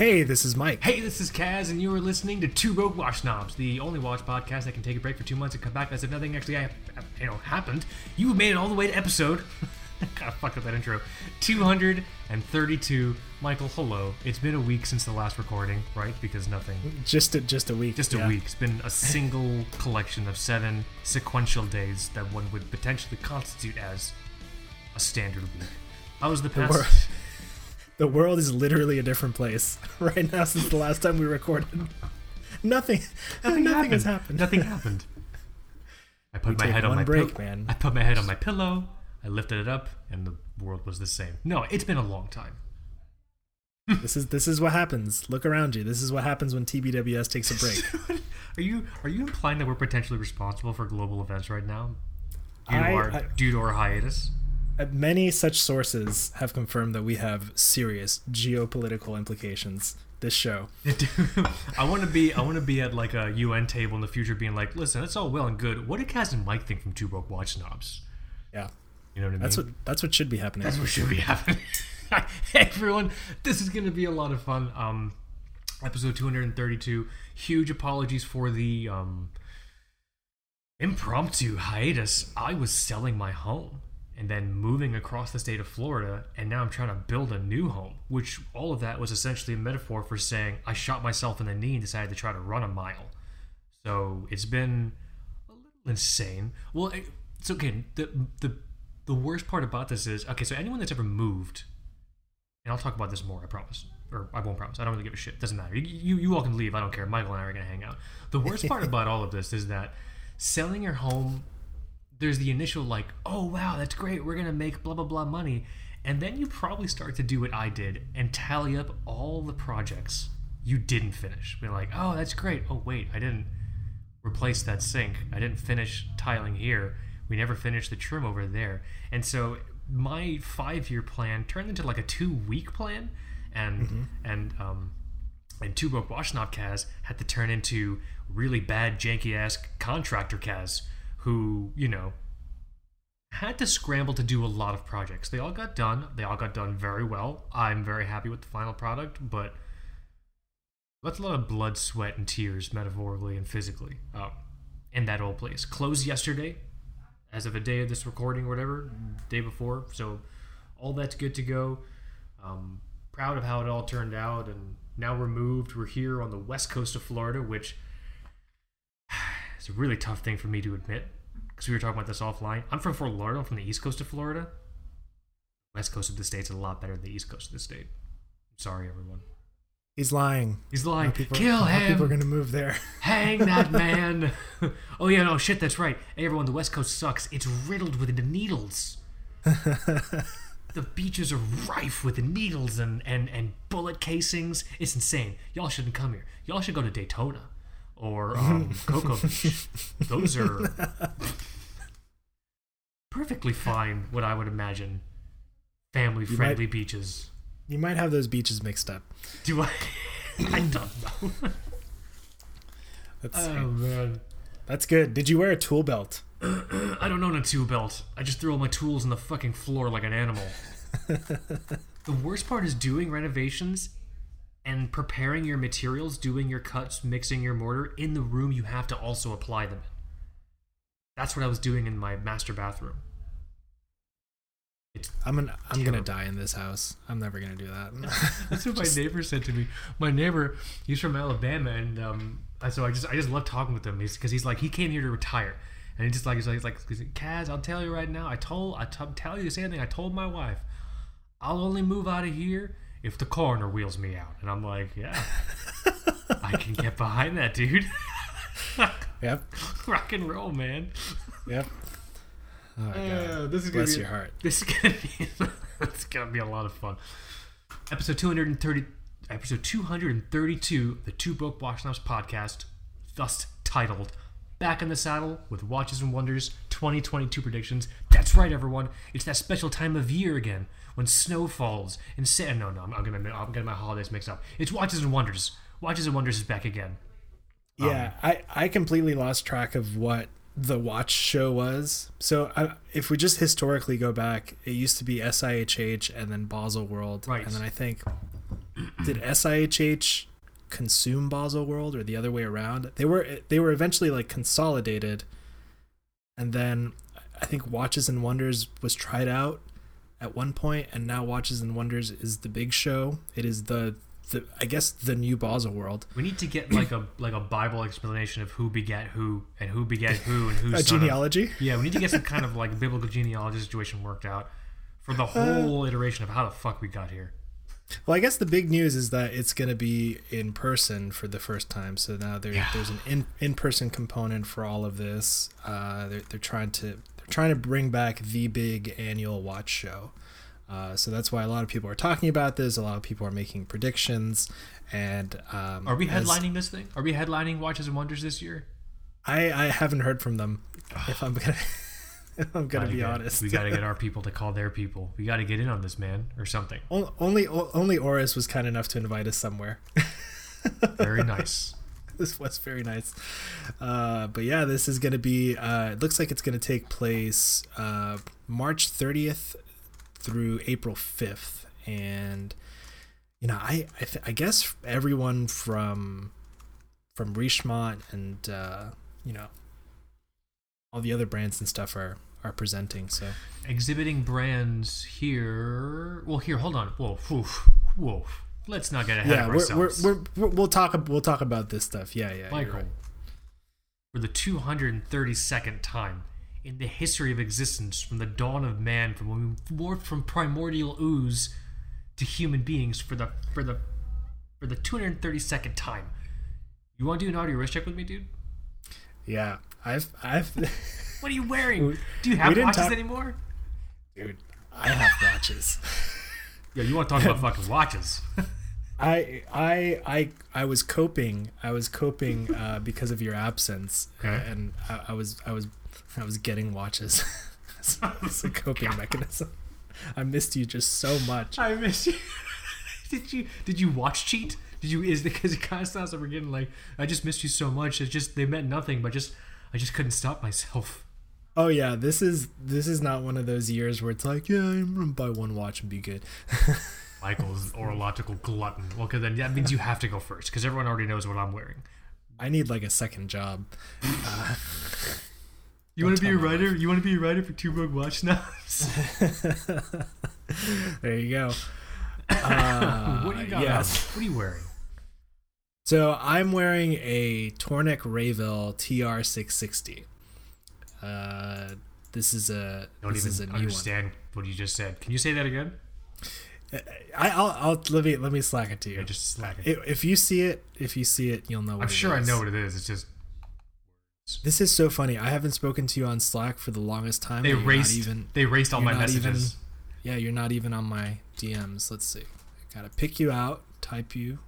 Hey, this is Mike. Hey, this is Kaz, and you are listening to Two Broke Watch Snobs, the only watch podcast that can take a break for two months and come back as if nothing actually you know happened. You made it all the way to episode. kind of fucked up that intro. 232. Michael, hello. It's been a week since the last recording, right? Because nothing. Just a, just a week. Just a yeah. week. It's been a single collection of seven sequential days that one would potentially constitute as a standard week. How was the past? wor- The world is literally a different place right now since the last time we recorded. Nothing, nothing, happened. has happened. Nothing happened. I put my head on my break, pill- man. I put my head on my pillow. I lifted it up, and the world was the same. No, it's been a long time. This is this is what happens. Look around you. This is what happens when TBWS takes a break. Are you are you implying that we're potentially responsible for global events right now? Due to I- our I- due to our hiatus? Many such sources have confirmed that we have serious geopolitical implications. This show. I want to be I want to be at like a UN table in the future, being like, listen, that's all well and good. What did Kaz and Mike think from Two Broke Watch Snobs? Yeah, You know what I mean? that's what that's what should be happening. That's what should be happening. everyone, this is going to be a lot of fun. Um, episode 232. Huge apologies for the um, impromptu hiatus. I was selling my home and then moving across the state of Florida, and now I'm trying to build a new home. Which all of that was essentially a metaphor for saying I shot myself in the knee and decided to try to run a mile. So it's been a little insane. Well, it- it's okay. The the the worst part about this is okay. So anyone that's ever moved, and I'll talk about this more. I promise, or I won't promise. I don't really give a shit. Doesn't matter. You you, you all can leave. I don't care. Michael and I are gonna hang out. The worst part about all of this is that selling your home. There's the initial like, oh wow, that's great. We're gonna make blah blah blah money, and then you probably start to do what I did and tally up all the projects you didn't finish. Be like, oh, that's great. Oh wait, I didn't replace that sink. I didn't finish tiling here. We never finished the trim over there. And so my five year plan turned into like a two week plan and and um and two broke watch snob Kaz had to turn into really bad janky ass contractor Kaz who, you know, had to scramble to do a lot of projects. They all got done. They all got done very well. I'm very happy with the final product, but that's a lot of blood, sweat, and tears, metaphorically and physically, um, in that old place. Closed yesterday, as of a day of this recording, or whatever, day before. So, all that's good to go. Um, proud of how it all turned out, and now we're moved. We're here on the west coast of Florida, which is a really tough thing for me to admit because we were talking about this offline. I'm from Fort Lauderdale, from the east coast of Florida. West coast of the state's is a lot better than the east coast of the state. I'm sorry, everyone. He's lying. He's lying. People, Kill how People are gonna move there. Hang that man. oh yeah, no shit. That's right. Hey everyone, the West Coast sucks. It's riddled with the needles. the beaches are rife with needles and, and, and bullet casings. It's insane. Y'all shouldn't come here. Y'all should go to Daytona or um, Cocoa Beach. Those are perfectly fine. What I would imagine family friendly beaches. You might have those beaches mixed up. Do I? I don't know. That's oh man. that's good. Did you wear a tool belt? I don't own a tool belt. I just throw all my tools on the fucking floor like an animal. the worst part is doing renovations and preparing your materials, doing your cuts, mixing your mortar in the room you have to also apply them in. That's what I was doing in my master bathroom. It's I'm gonna I'm gonna die in this house. I'm never gonna do that. That's what my neighbor said to me. My neighbor, he's from Alabama, and um, so I just I just love talking with him because he's like he came here to retire, and he just like he's like, he's like he's like, Kaz, I'll tell you right now. I told I t- tell you the same thing. I told my wife, I'll only move out of here if the coroner wheels me out, and I'm like, yeah, I can get behind that, dude. yep. Rock and roll, man. Yep. Oh. Uh, this is gonna Bless be your heart. This is gonna be it's gonna be a lot of fun. Episode two hundred and thirty, episode two hundred and thirty-two, the Two Broke Watch Snobs podcast, thus titled "Back in the Saddle with Watches and Wonders 2022 predictions." That's right, everyone. It's that special time of year again when snow falls and sa- no, no, I'm, I'm gonna I'm getting my holidays mixed up. It's Watches and Wonders. Watches and Wonders is back again. Yeah, um, I I completely lost track of what the watch show was. So I, if we just historically go back, it used to be SIHH and then Basel World, Right. and then I think did SIHH consume Basel World or the other way around? They were they were eventually like consolidated, and then I think Watches and Wonders was tried out at one point, and now Watches and Wonders is the big show. It is the the I guess the new Basel World. We need to get like a like a Bible explanation of who begat who and who begat who and who's A genealogy. Yeah, we need to get some kind of like biblical genealogy situation worked out for the whole iteration of how the fuck we got here. Well, I guess the big news is that it's going to be in person for the first time. So now there, Yeah. there's an in in person component for all of this. Uh, they're they're trying to trying to bring back the big annual watch show. Uh, so that's why a lot of people are talking about this. A lot of people are making predictions, and um, Are we as- headlining this thing? Are we headlining Watches and Wonders this year? I I haven't heard from them. If I'm gonna if I'm gonna Gotta be get- honest, we got to get our people to call their people. We got to get in on this, man, or something. Only o- only Oris was kind enough to invite us somewhere. Very nice. This was very nice. Uh, but yeah, this is going to be, uh, it looks like it's going to take place uh, March 30th through April 5th. And, you know, I, I, th- I guess everyone from, from Richemont and, uh, you know, all the other brands and stuff are, are presenting. So Exhibiting brands here. Well, here, hold on. Whoa, whew, whoa. Let's not get ahead yeah, of we're, ourselves. we're, we're, we'll talk, we'll talk about this stuff. Yeah. Yeah. Michael, right. for the 232nd time in the history of existence, from the dawn of man, from when we morphed from primordial ooze to human beings, for the for the for the 232nd time, you want to do an audio wrist check with me, dude? Yeah. I've, I've, What are you wearing? Do you have watches talk- anymore? dude, I have watches. Yeah, you want to talk about fucking watches? I I I I was coping. I was coping uh, because of your absence, Okay. and I, I was I was I was getting watches. it's a coping mechanism. I missed you just so much. I miss you. did you did you watch cheat? Did you is because it kind of sounds like we're getting like I just missed you so much. It's just they meant nothing, but just I just couldn't stop myself. Oh yeah, this is this is not one of those years where it's like, yeah, I'm gonna buy one watch and be good. Michael's horological glutton. Well, because then that means you have to go first because everyone already knows what I'm wearing. I need like a second job. Uh, You want to be a writer? You want to be a writer for Two Broke Watch Snobs? there you go. Uh, what do you got? yes. What are you wearing? So I'm wearing a Tornek Rayville TR660. Uh, this is a Don't this is a even new understand what you just said. Can you say that again? I, I'll, I'll let me let me slack it to you. Yeah, just slack it. if, you see it, if you see it, you'll know. What I'm sure I know what it is. It's just This is so funny. I haven't spoken to you on Slack for the longest time. they erased. even. they erased all my not even- messages. Yeah, you're not even on my DMs. Let's see. Gotta pick you out, type you.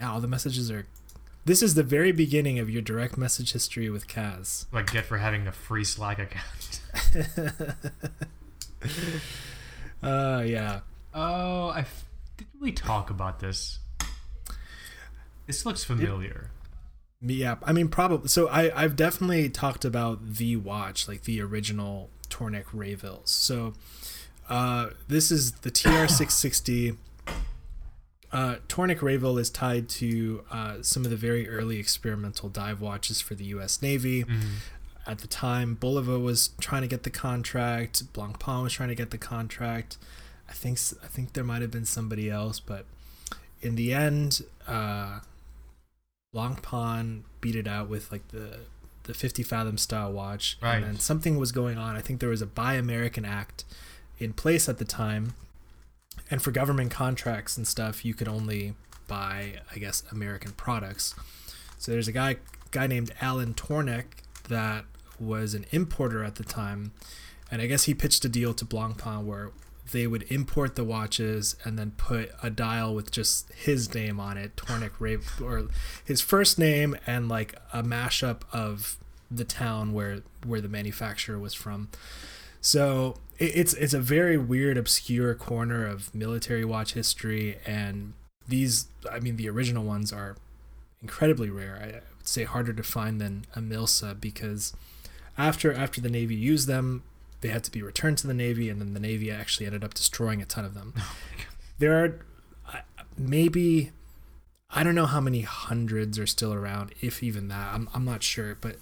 Yeah, all the messages are. This is the very beginning of your direct message history with Kaz. Like get for having a free Slack account. uh, yeah. Oh, I f- didn't we talk about this? This looks familiar. Yeah, I mean, probably. So I, I've definitely talked about the watch, like the original Tornek Rayvilles. So uh, this is the TR660. Uh, Tornek Rayville is tied to uh, some of the very early experimental dive watches for the U.S. Navy. At the time, Bolivar was trying to get the contract. Blancpain was trying to get the contract. I think I think there might have been somebody else, but in the end, uh, Blancpain beat it out with like the the 50 fathom style watch, Right. and then something was going on. I think there was a Buy American Act in place at the time, and for government contracts and stuff, you could only buy, I guess, American products. So there's a guy guy named Alan Tornek that was an importer at the time, and I guess he pitched a deal to Blancpain where they would import the watches and then put a dial with just his name on it, Tornek Ray, or his first name and like a mashup of the town where where the manufacturer was from. So it, it's it's a very weird, obscure corner of military watch history, and these, I mean, the original ones are incredibly rare. I would say harder to find than a Milsub because after after the Navy used them, they had to be returned to the Navy, and then the Navy actually ended up destroying a ton of them. there are, maybe I don't know how many hundreds are still around, if even that. I'm I'm not sure, but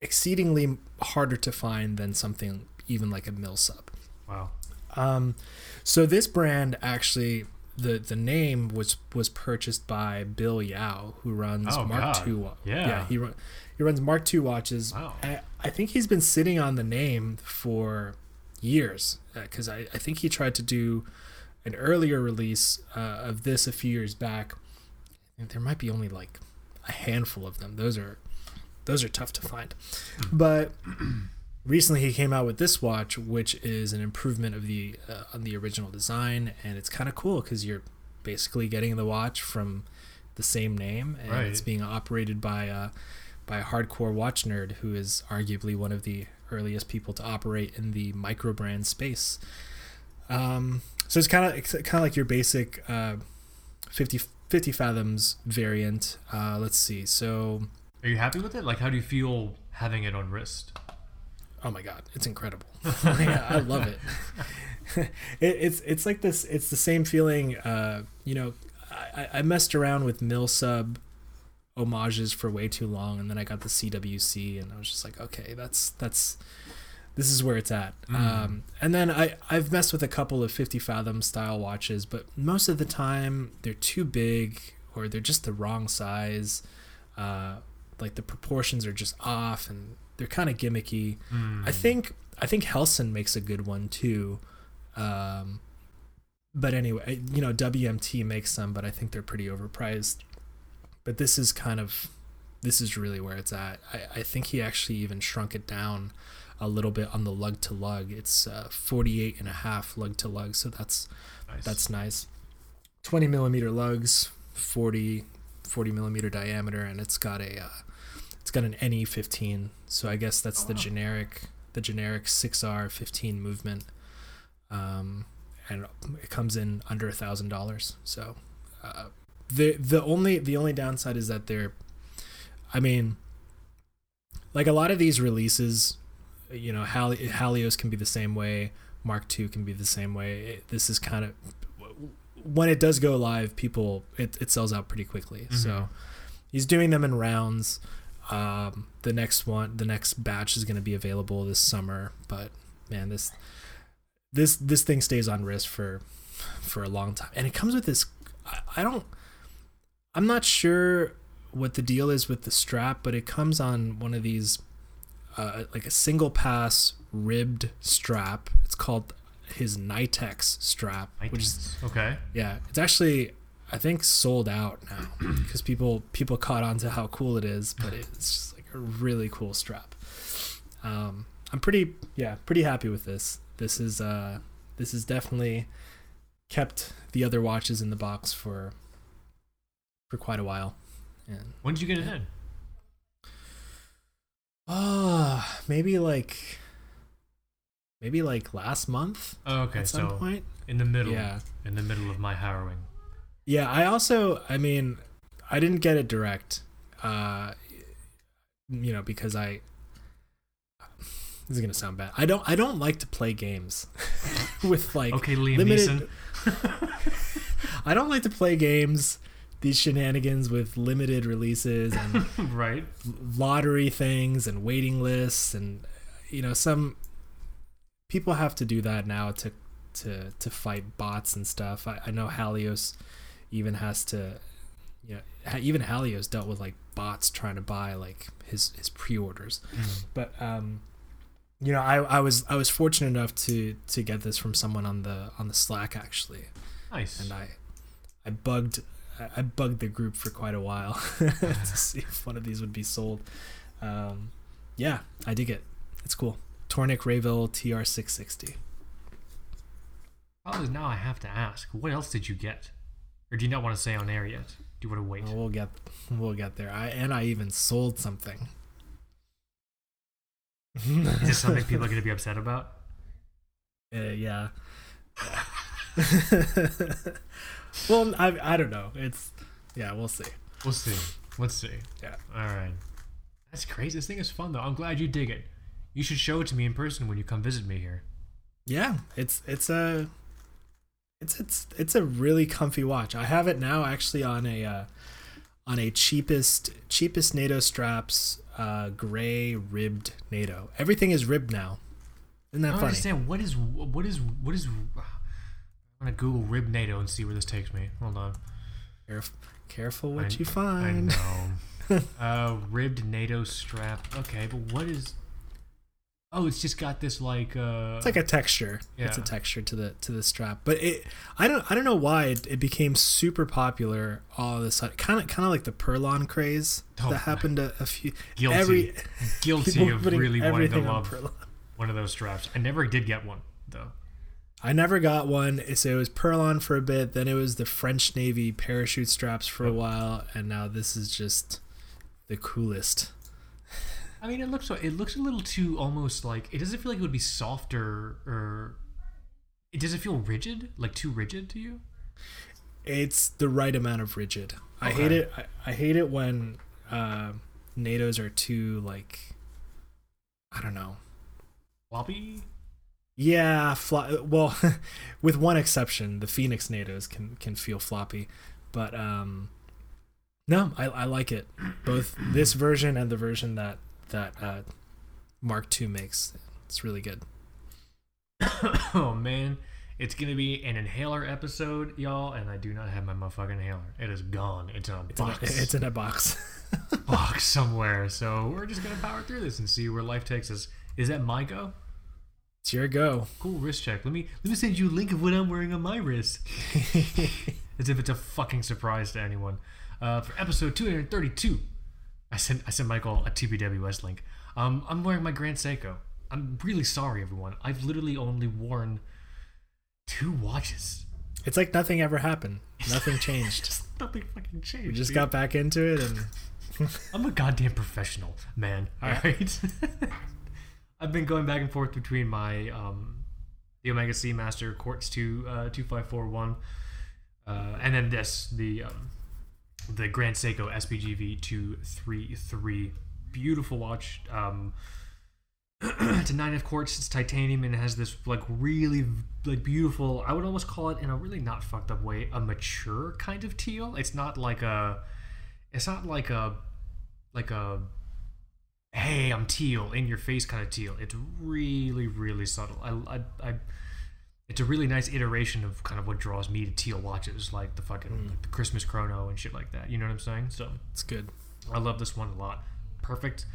exceedingly harder to find than something even like a Milsub. Wow. Um, so this brand actually the the name was was purchased by Bill Yao, who runs Oh, Mark God. II. wa- Yeah. he run, he runs Mark II watches. Wow. I, I think he's been sitting on the name for years because I, I think he tried to do an earlier release uh, of this a few years back. And there might be only like a handful of them. Those are those are tough to find, but recently he came out with this watch which is an improvement of the uh, on the original design and it's kind of cool because you're basically getting the watch from the same name and it's being operated by a by a hardcore watch nerd who is arguably one of the earliest people to operate in the micro brand space um, so it's kind of kind of like your basic uh, 50 50 fathoms variant uh, let's see so Are you happy with it? Like, how do you feel having it on wrist? Oh my god, it's incredible. yeah, I love it. it. It's it's like this. It's the same feeling. Uh, you know, I, I messed around with Milsub homages for way too long, and then I got the CWC, and I was just like, okay, that's that's this is where it's at. Um, and then I I've messed with a couple of 50 fathom style watches, but most of the time they're too big or they're just the wrong size. Uh, like the proportions are just off, and they're kind of gimmicky. Hmm. I think I think Helson makes a good one too. Um, but anyway, you know WMT makes some, but I think they're pretty overpriced. But this is kind of this is really where it's at. I, I think he actually even shrunk it down a little bit on the lug to lug. It's uh, 48 and a half lug to lug, so that's Nice. that's nice. 20 millimeter lugs, 40 40 millimeter diameter, and it's got a uh, it's got an NE15. So I guess that's Oh, the wow. generic the generic 6R15 movement. Um, and it comes in under a thousand dollars. So uh, the the only the only downside is that they're, I mean, like a lot of these releases, you know, Hali- Halios can be the same way. Mark II can be the same way. It, this is kind of when it does go live, people it, it sells out pretty quickly. So he's doing them in rounds. Um, the next one, the next batch is going to be available this summer. But man, this this this thing stays on wrist for for a long time, and it comes with this. I, I don't. I'm not sure what the deal is with the strap, but it comes on one of these, uh, like a single pass ribbed strap. It's called his Nitex strap, I which is okay. yeah, it's actually I think sold out now because people people caught on to how cool it is, but it's just like a really cool strap. Um, I'm pretty yeah pretty happy with this. This is uh this is definitely kept the other watches in the box for for quite a while. And When did you get it in? oh, maybe like maybe like last month Oh, okay, at some so point. in the middle. Yeah. In the middle of my harrowing. Yeah, I also, I mean, I didn't get it direct, uh, you know, because I. This is gonna sound bad. I don't. I don't like to play games with like Okay, Liam limited. I don't like to play games, these shenanigans with limited releases and right. lottery things and waiting lists and you know some people have to do that now to to to fight bots and stuff. I, I know Halios even has to you know even Halios dealt with like bots trying to buy like his his pre-orders. Mm. But um you know I, I was I was fortunate enough to to get this from someone on the on the Slack actually Nice. and I I bugged I I bugged the group for quite a while to see if one of these would be sold. Um, yeah, I dig it. It's cool. Tornek Rayville TR660. Probably now I have to ask, what else did you get? Or do you not want to say on air yet? Do you want to wait? Well, we'll get we'll get there. I and I even sold something. Is this something people are going to be upset about? Uh, yeah. well, I I don't know. It's yeah, we'll see. We'll see. Let's see. Yeah. All right. That's crazy. This thing is fun, though. I'm glad you dig it. You should show it to me in person when you come visit me here. Yeah, it's it's a It's it's it's a really comfy watch. I have it now actually on a uh, on a cheapest cheapest NATO straps uh, gray ribbed NATO. Everything is ribbed now. Isn't that funny? I funny? understand what is what is what is. I'm gonna Google rib NATO and see where this takes me. Hold on. Caref- careful what I- you I find. know. uh, ribbed NATO strap. Okay, but what is? Oh, it's just got this like. Uh, It's like a texture. It's a texture to the to the strap. But it I don't I don't know why it, it became super popular all of a sudden. Kind of kind of like the Perlon craze Oh, that happened a, a few guilty, every guilty of really wanting to on love Perlon. one of those straps. I never did get one though. I never got one. So it was Perlon for a bit, then it was the French Navy parachute straps for a while, and now this is just the coolest. I mean, it looks. It looks a little too almost like. It doesn't feel like it would be softer or. It doesn't feel rigid? Like too rigid to you? It's the right amount of rigid. I hate it. I, I hate it when uh, NATO's are too like I don't know. Floppy? Yeah, flo- well, with one exception, the Phoenix NATOs can can feel floppy, but um, no, I, I like it. Both this version and the version that that uh, Mark II makes. It's really good. oh man, it's gonna be an inhaler episode, y'all, and I do not have my motherfucking inhaler. It is gone. It's in a It's in a, box, it's in a box. box somewhere. So we're just gonna power through this and see where life takes us. Is that my go? It's your go. Cool wrist check. Let me let me send you a link of what I'm wearing on my wrist. As if it's a fucking surprise to anyone. Uh, for episode 232, I sent I sent Michael a TBWS link. Um, I'm wearing my Grand Seiko. I'm really sorry, everyone. I've literally only worn two watches. It's like nothing ever happened. Nothing changed. Just nothing fucking changed. We just dude. got back into it, and I'm a goddamn professional, man. All Yeah. right. I've been going back and forth between my um, the Omega Seamaster Quartz two uh, two five four one, uh, and then this the um, the Grand Seiko SBGV two three three. Beautiful watch. Um, it's a nine F quartz. It's titanium and it has this like really like beautiful. I would almost call it in a really not fucked up way a mature kind of teal. It's not like a. It's not like a like a hey i'm teal in your face kind of teal it's really really subtle I, I, I it's a really nice iteration of kind of what draws me to teal watches like the fucking like the christmas chrono and shit like that. You know what i'm saying? So it's good. i love this one a lot. Perfect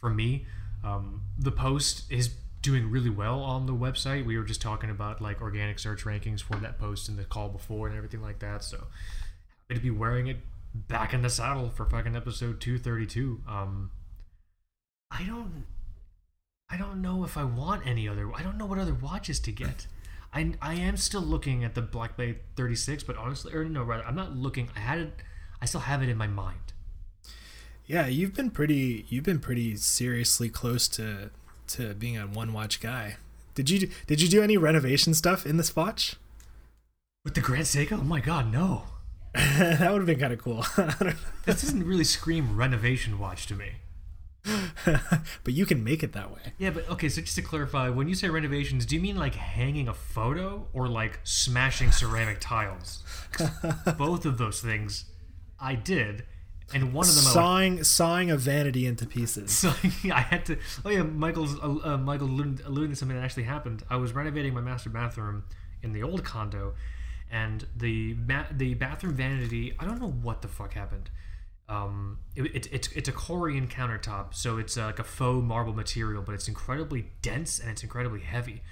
for me. Um, the post is doing really well on the website. We were just talking about like organic search rankings for that post in the call before and everything like that. So happy to be wearing it back in the saddle for fucking episode 232 um i don't i don't know if i want any other i don't know what other watches to get i i am still looking at the black bay 36 but honestly or no rather i'm not looking i had it i still have it in my mind Yeah, you've been pretty. You've been pretty seriously close to to being a one watch guy. Did you did you do any renovation stuff in this watch? with the grand seiko oh my god no that would have been kind of cool. I don't know. this doesn't really scream renovation watch to me but you can make it that way. Yeah, but okay, so just to clarify, when you say renovations, do you mean like hanging a photo or like smashing ceramic tiles? Both of those things I did, and one of them I like, Sawing sawing a vanity into pieces. so I had to. Oh yeah, Michael's uh, uh, Michael alluding, alluding to something that actually happened. I was renovating my master bathroom in the old condo, and the ma- the bathroom vanity. I don't know what the fuck happened. Um, it, it, it's it's a Corian countertop, so it's uh, like a faux marble material, but it's incredibly dense and it's incredibly heavy.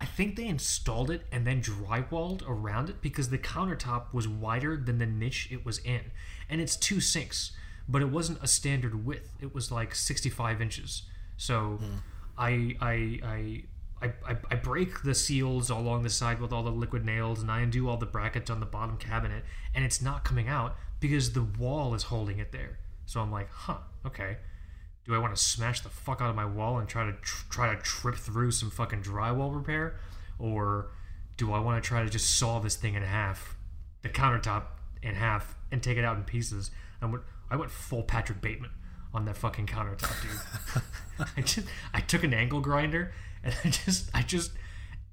I think they installed it and then drywalled around it because the countertop was wider than the niche it was in, and it's two sinks, but it wasn't a standard width. It was like 65 inches. So I I I. I, I, I break the seals along the side with all the liquid nails and I undo all the brackets on the bottom cabinet and it's not coming out because the wall is holding it there. So I'm like, huh, okay. Do I want to smash the fuck out of my wall and try to tr- try to trip through some fucking drywall repair, or do I want to try to just saw this thing in half, the countertop in half, and take it out in pieces? I went I went full Patrick Bateman on that fucking countertop, dude. I just I took an angle grinder and I just I just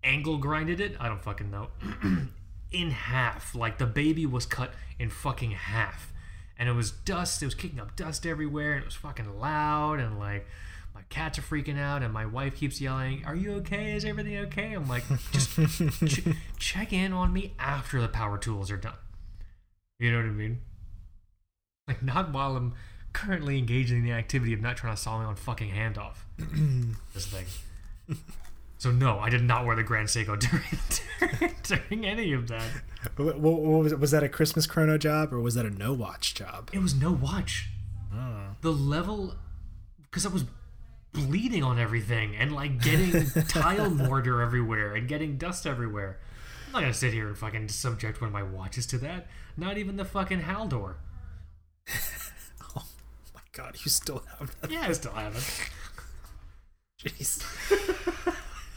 angle grinded it. I don't fucking know. in half. Like the baby was cut in fucking half. And it was dust. It was kicking up dust everywhere. And it was fucking loud. And like, my cats are freaking out. And my wife keeps yelling, Are you okay? Is everything okay? I'm like, Just ch- check in on me after the power tools are done. You know what I mean? Like, not while I'm currently engaged in the activity of not trying to saw my own fucking hand off. this thing. So no, I did not wear the Grand Seiko during, during any of that. What, what was? Was that a Christmas chrono job or was that a no watch job? It was no watch. Ah. The level, because I was bleeding on everything and like getting tile mortar everywhere and getting dust everywhere. I'm not gonna sit here and fucking subject one of my watches to that. Not even the fucking Haldor. Oh my god, you still have that? Yeah, I still have it. Jeez.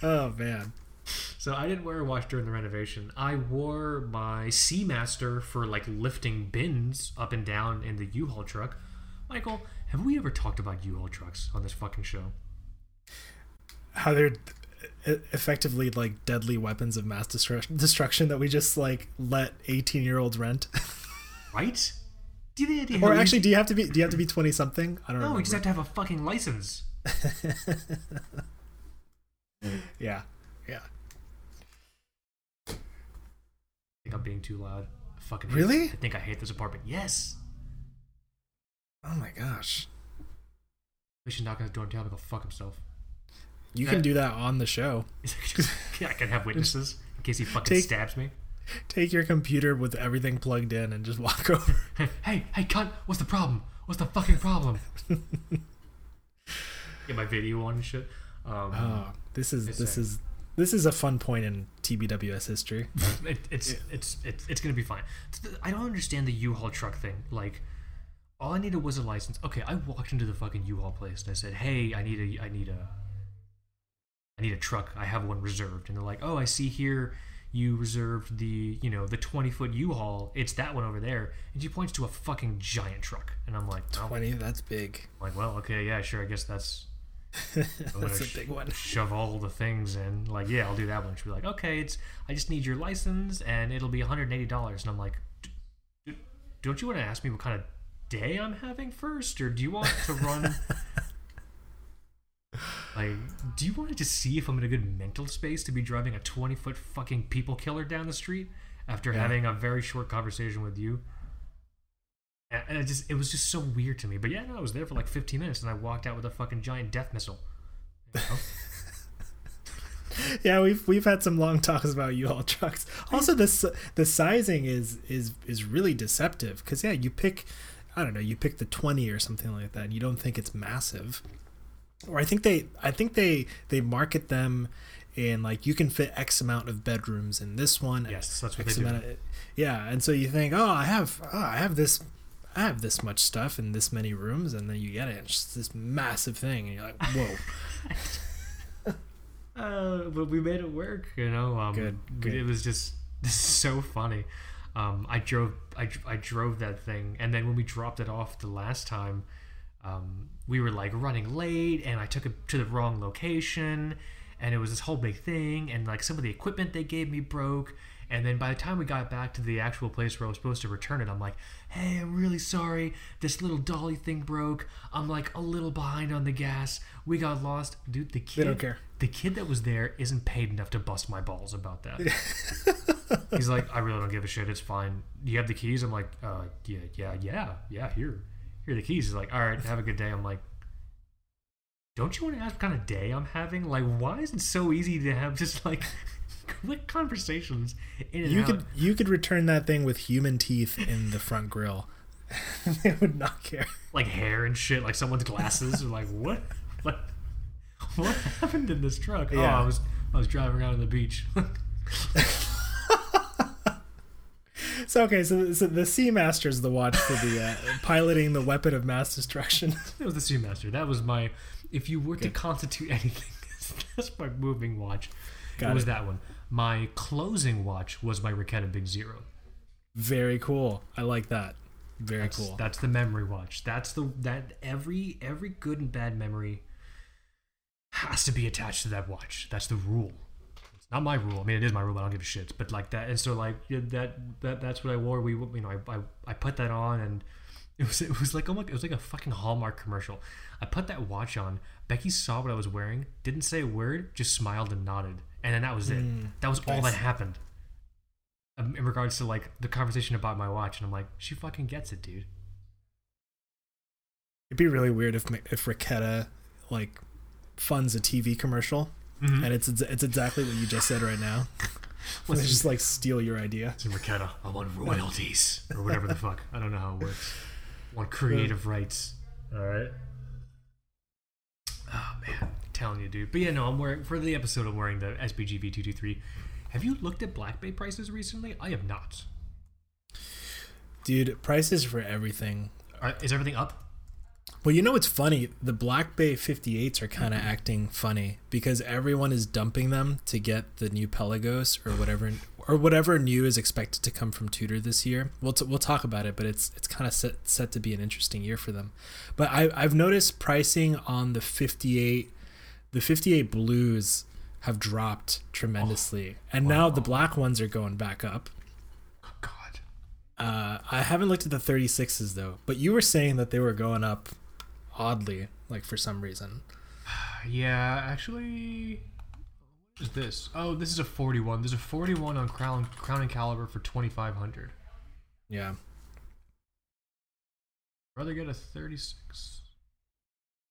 Oh man. So I didn't wear a watch during the renovation. I wore my Seamaster for like lifting bins up and down in the U-Haul truck. Michael, have we ever talked about U-Haul trucks on this fucking show? How they're e- effectively like deadly weapons of mass destru- destruction that we just like let 18 year olds rent. Right? Do you think or actually, do you have to be? Do you have to be 20 something? I don't know. no, we just have to have a fucking license. Mm. Yeah. Yeah. I think I'm being too loud. I fucking hate- Really? I think I hate this apartment. Yes. Oh my gosh. We should knock on his door and tell him to go fuck himself. You That- can do that on the show. yeah, I can have witnesses in case he fucking Take- stabs me. Take your computer with everything plugged in and just walk over. Hey, hey, hey, cunt! What's the problem? What's the fucking problem? Get my video on and shit. Um, Oh, this is this a- is this is a fun point in TBWS history. it, it's, it's it's it's gonna be fine. I don't understand the U-Haul truck thing. Like, all I needed was a license. Okay, I walked into the fucking U-Haul place and I said, "Hey, I need a I need a I need a truck. I have one reserved." And they're like, "Oh, I see here you reserved the you know the 20 foot U-Haul. It's that one over there." And she points to a fucking giant truck, and I'm like, oh. Twenty, that's big. I'm like, well, okay, yeah, sure. I guess that's I'm gonna that's a sh- big one. shove all the things in. Like, yeah, I'll do that one. She'll be like, okay, it's I just need your license and it'll be $180. And I'm like, "D- d- don't you want to ask me what kind of day I'm having first, or do you want to run? like, do you want to just see if I'm in a good mental space to be driving a 20 foot fucking people killer down the street after Yeah. having a very short conversation with you? And it just it was just so weird to me. But yeah, no, I was there for like 15 minutes and I walked out with a fucking giant death missile. You know? Yeah, we've we've had some long talks about U-Haul trucks. Also, this the sizing is is is really deceptive because yeah, you pick, I don't know, you pick the twenty or something like that. And you don't think it's massive, or I think they I think they they market them in like you can fit X amount of bedrooms in this one. Yes, that's what X they do. of- yeah, and so you think, oh, I have oh, I have this. I have this much stuff in this many rooms, and then you get it. It's just this massive thing, and you're like, "Whoa!" Uh, but we made it work, you know. Um, Good, good. It was just so funny. Um, I drove, I, I drove that thing, and then when we dropped it off the last time, um, we were like running late, and I took it to the wrong location, and it was this whole big thing, and like some of the equipment they gave me broke. And then by the time we got back to the actual place where I was supposed to return it, I'm like, hey, I'm really sorry. This little dolly thing broke. I'm like a little behind on the gas. We got lost. Dude, the kid don't care. the kid that was there isn't paid enough to bust my balls about that. He's like, I really don't give a shit. It's fine. You have the keys. I'm like, uh, yeah, yeah, yeah, yeah. Here, here are the keys. He's like, all right, have a good day. I'm like, don't you want to ask what kind of day I'm having? Like, why is it so easy to have just like quick conversations in and You out? could you could return that thing with human teeth in the front grill. they would not care. like hair and shit, like someone's glasses. are like, what? What? What happened in this truck? Oh, I was I was driving around on the beach. So okay, so, so the Seamaster is the watch for the uh, piloting the weapon of mass destruction. It was the Seamaster. That was my. If you were to constitute anything, that's my moving watch. Got it was it. that one. My closing watch was my Raketa Big Zero. Very cool. I like that. Very That's, cool. That's the memory watch. That's the that every every good and bad memory has to be attached to that watch. That's the rule. It's not my rule. I mean, it is my rule. But I don't give a shit. But like that, and so like that, that that's what I wore. We you know I, I I put that on and it was it was like oh my it was like a fucking Hallmark commercial. I put that watch on. Becky saw what I was wearing, didn't say a word, just smiled and nodded, and then that was it. Mm, that was all nice. that happened. Um, in regards to like the conversation about my watch, and I'm like, she fucking gets it, dude. It'd be really weird if if Raketa like funds a TV commercial Mm-hmm. and it's it's exactly what you just said right now. When they Let's just like steal your idea. It's Raketa. I want royalties or whatever the fuck. I don't know how it works. I want creative rights. All right. Oh man, telling you, dude. But yeah, no, I'm wearing for the episode. I'm wearing the two three. Have you looked at Black Bay prices recently? I have not. Dude, prices for everything. Are, is everything up? Well, you know what's funny? The Black Bay 58s are kind of acting funny because everyone is dumping them to get the new Pelagos or whatever or whatever new is expected to come from Tudor this year. We'll t- we'll talk about it, but it's it's kind of set set to be an interesting year for them. But I I've noticed pricing on the 58 the 58 blues have dropped tremendously. and now the black ones are going back up. Oh God. Uh, I haven't looked at the 36s though, but you were saying that they were going up oddly, like for some reason. Yeah, actually. What is this? Oh, this is a 41. There's a 41 on Crown Crown and Caliber for 2500. Yeah. Rather get a 36.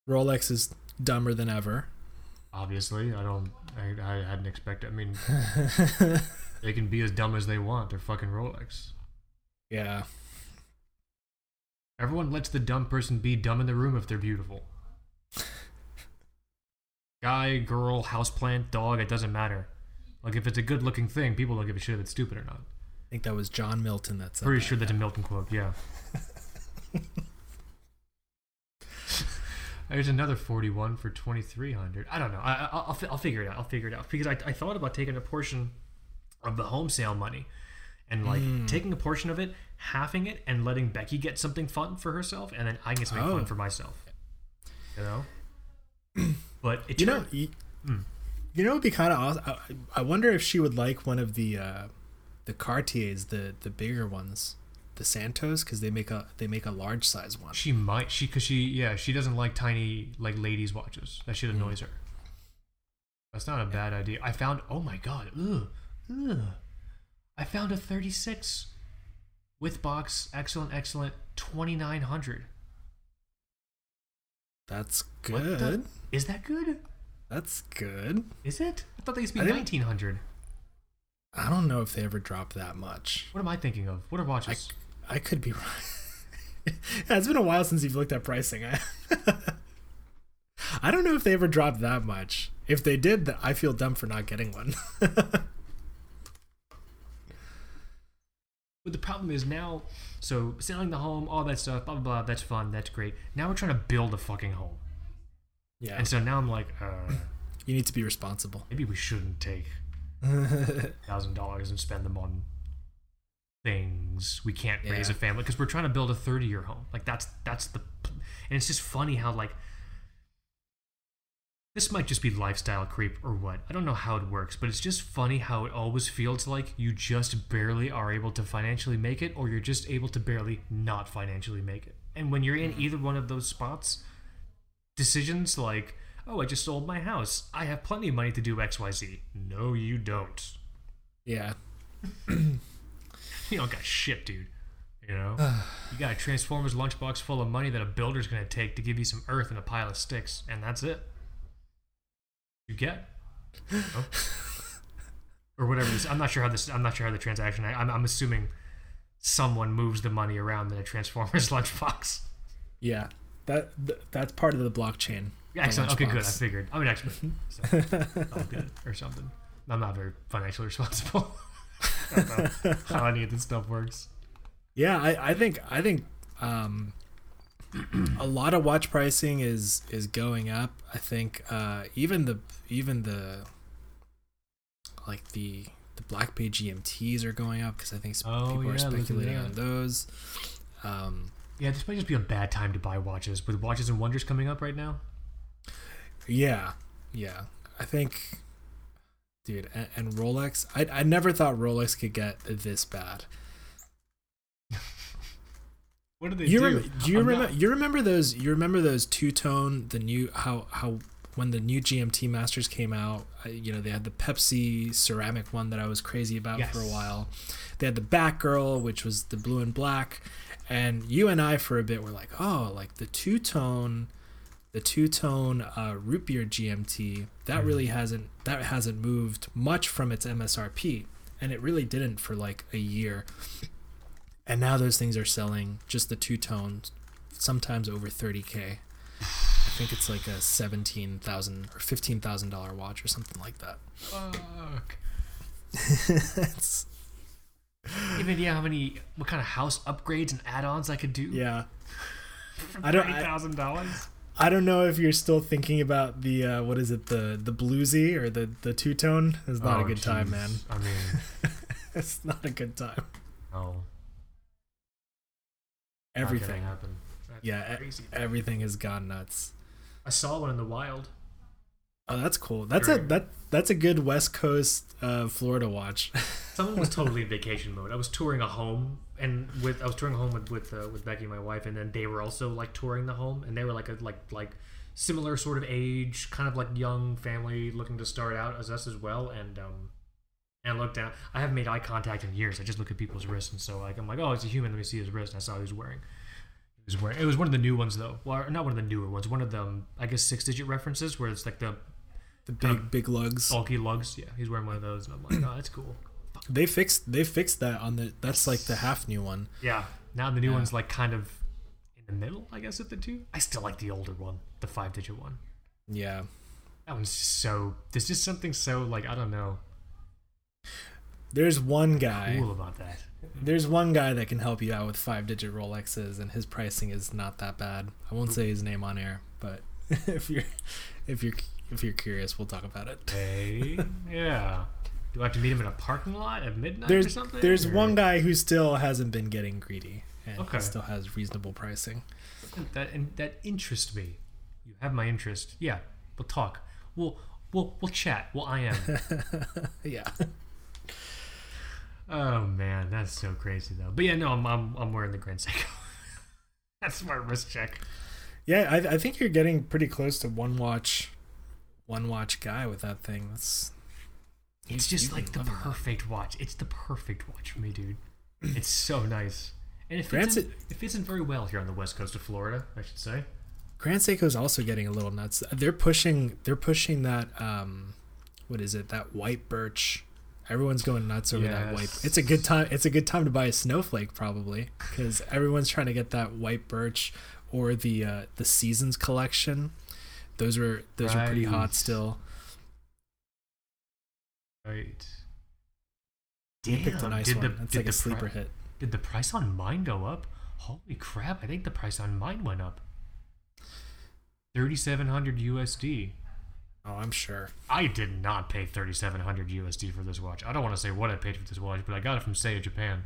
Rolex is dumber than ever. Obviously, I don't. I, I hadn't expected. I mean, they can be as dumb as they want. They're fucking Rolex. yeah. Everyone lets the dumb person be dumb in the room if they're beautiful. Guy, girl, houseplant, dog, it doesn't matter. Like if it's a good looking thing, people don't give a shit if it's stupid or not. I think that was John Milton that said Pretty that. sure that's a Milton quote, yeah. There's another 41 for 2300. I don't know. I, I, I'll, I'll figure it out. I'll figure it out. Because I, I thought about taking a portion of the home sale money and like taking a portion of it, halving it, and letting Becky get something fun for herself, and then I can get something Oh. fun for myself. You know? But it You know, you, Hmm. you know, it'd be kind of awesome. I, I wonder if she would like one of the uh, the Cartiers, the the bigger ones, the Santos, because they make a they make a large size one. she might she because she yeah she doesn't like tiny like ladies watches. That shit mm. annoys her. That's not a bad idea. I found oh my god ugh, ugh. i found a 36 with box excellent excellent 2900 That's What the- good. is that good? That's good. is it? I thought they used to be 1900 I don't know if they ever dropped that much. what am i thinking of? What are watches? I could be wrong. yeah, it's been a while since you've looked at pricing. I, I don't know if they ever dropped that much. If they did, I feel dumb for not getting one. But the problem is now, so selling the home, all that stuff, blah blah blah. That's fun. That's great. Now we're trying to build a fucking home, yeah, and so now I'm like, uh, you need to be responsible. maybe we shouldn't take thousand dollars and spend them on things we can't raise a family because we're trying to build a 30 year home. Like that's that's the and it's just funny how like this might just be lifestyle creep or what. I don't know how it works but it's just funny how it always feels like you just barely are able to financially make it or you're just able to barely not financially make it. And when you're in either one of those spots decisions like oh i just sold my house. I have plenty of money to do xyz no you don't. Yeah, you don't got shit, dude. You know, you got a Transformers lunchbox full of money that a builder's gonna take to give you some earth and a pile of sticks, and that's it. You get, You know? or whatever. This, I'm not sure how this. I'm not sure how the transaction. I, I'm, I'm assuming someone moves the money around in a Transformers lunchbox. yeah. That th- that's part of the blockchain. Excellent. Okay, good. I figured. I'm an expert. So, I'm good or something. I'm not very financially responsible. I don't know how any of this stuff works. Yeah, I, I think I think um, a lot of watch pricing is is going up. I think uh, even the even the like the the Black Bay GMTs are going up because I think some Oh, people yeah, are speculating on those. Um, Yeah, this might just be a bad time to buy watches. With Watches and Wonders coming up right now, yeah, yeah. I think dude. And, and Rolex, I I never thought Rolex could get this bad. What did they you do? Remember, do you remember? You remember those? You remember those two tone? The new how how when the new GMT Masters came out, you know they had the Pepsi ceramic one that I was crazy about for a while. They had the Batgirl, which was the blue and black, and you and I for a bit were like, oh, like the two tone, the two tone uh, root beer GMT that really hasn't that hasn't moved much from its MSRP, and it really didn't for like a year. And now those things are selling just the two tones, sometimes over 30k. I think it's like a seventeen thousand or fifteen thousand dollar watch or something like that. Fuck. It's- Even idea how many, what kind of house upgrades and add-ons I could do? yeah, I don't- thirty I- thousand dollars. I don't know if you're still thinking about the uh, what is it the the bluesy or the the two tone. It's not a good time, man. I mean, It's not a good time. no. Everything, happen. That's Yeah, crazy. everything has gone nuts. I saw one in the wild. Oh, that's cool. That's a that that's a good West Coast uh, Florida watch. Someone was totally in vacation mode. I was touring a home, and with I was touring home with with uh, with Becky, my wife, and then they were also like touring the home, and they were like a like like similar sort of age, kind of like young family looking to start out as us as well, and um. And I looked down. I haven't made eye contact in years. I just look at people's wrists, and so like I'm like, oh, it's a human. Let me see his wrist. And I saw he was wearing. He was wearing. It was one of the new ones though. Well, not one of the newer ones. One of them, I guess, six-digit references where it's like the The big big lugs. bulky lugs. Yeah, he's wearing one of those, and I'm like, oh, that's cool. They fixed they fixed that on the that's like the half new one. Yeah. Now the new Yeah. one's like kind of in the middle, I guess, of the two. I still like the older one, the five digit one. Yeah. That one's just so. There's just something so like I don't know There's one guy. cool about that. There's one guy that can help you out with five digit Rolexes and his pricing is not that bad. I won't say his name on air, but if you're if you're if you're curious, we'll talk about it. Hey, yeah. Do I have to meet him in a parking lot at midnight or There's something? there's or- one guy who still hasn't been getting greedy and Okay. he still has reasonable pricing. that and that interests me. You have my interest. Yeah, we'll talk. We'll we'll we'll chat. Well, I am. yeah. oh man, that's so crazy though. But yeah, no, I'm I'm, I'm wearing the Grand Seiko. that's my wrist check. Yeah, I, I think you're getting pretty close to one watch one watch guy with that thing. That's It's just like the loving that. perfect watch. It's the perfect watch for me, dude. It's so nice. And it fits, Grant's in, it fits in very well here on the west coast of Florida, I should say. Grand Seiko's also getting a little nuts. They're pushing they're pushing that um what is it? That white birch. Everyone's going nuts over that white. It's a good time it's a good time to buy a snowflake probably cuz everyone's trying to get that white birch or the uh the seasons collection. Those were those are pretty hot still. Right. You picked a nice did one. the, That's did like a the pri- sleeper hit. Did the price on mine go up? Holy crap, I think the price on mine went up. 3700 USD. Oh, I'm sure. I did not pay 3700 USD for this watch. I don't want to say what I paid for this watch, but I got it from Seiya Japan.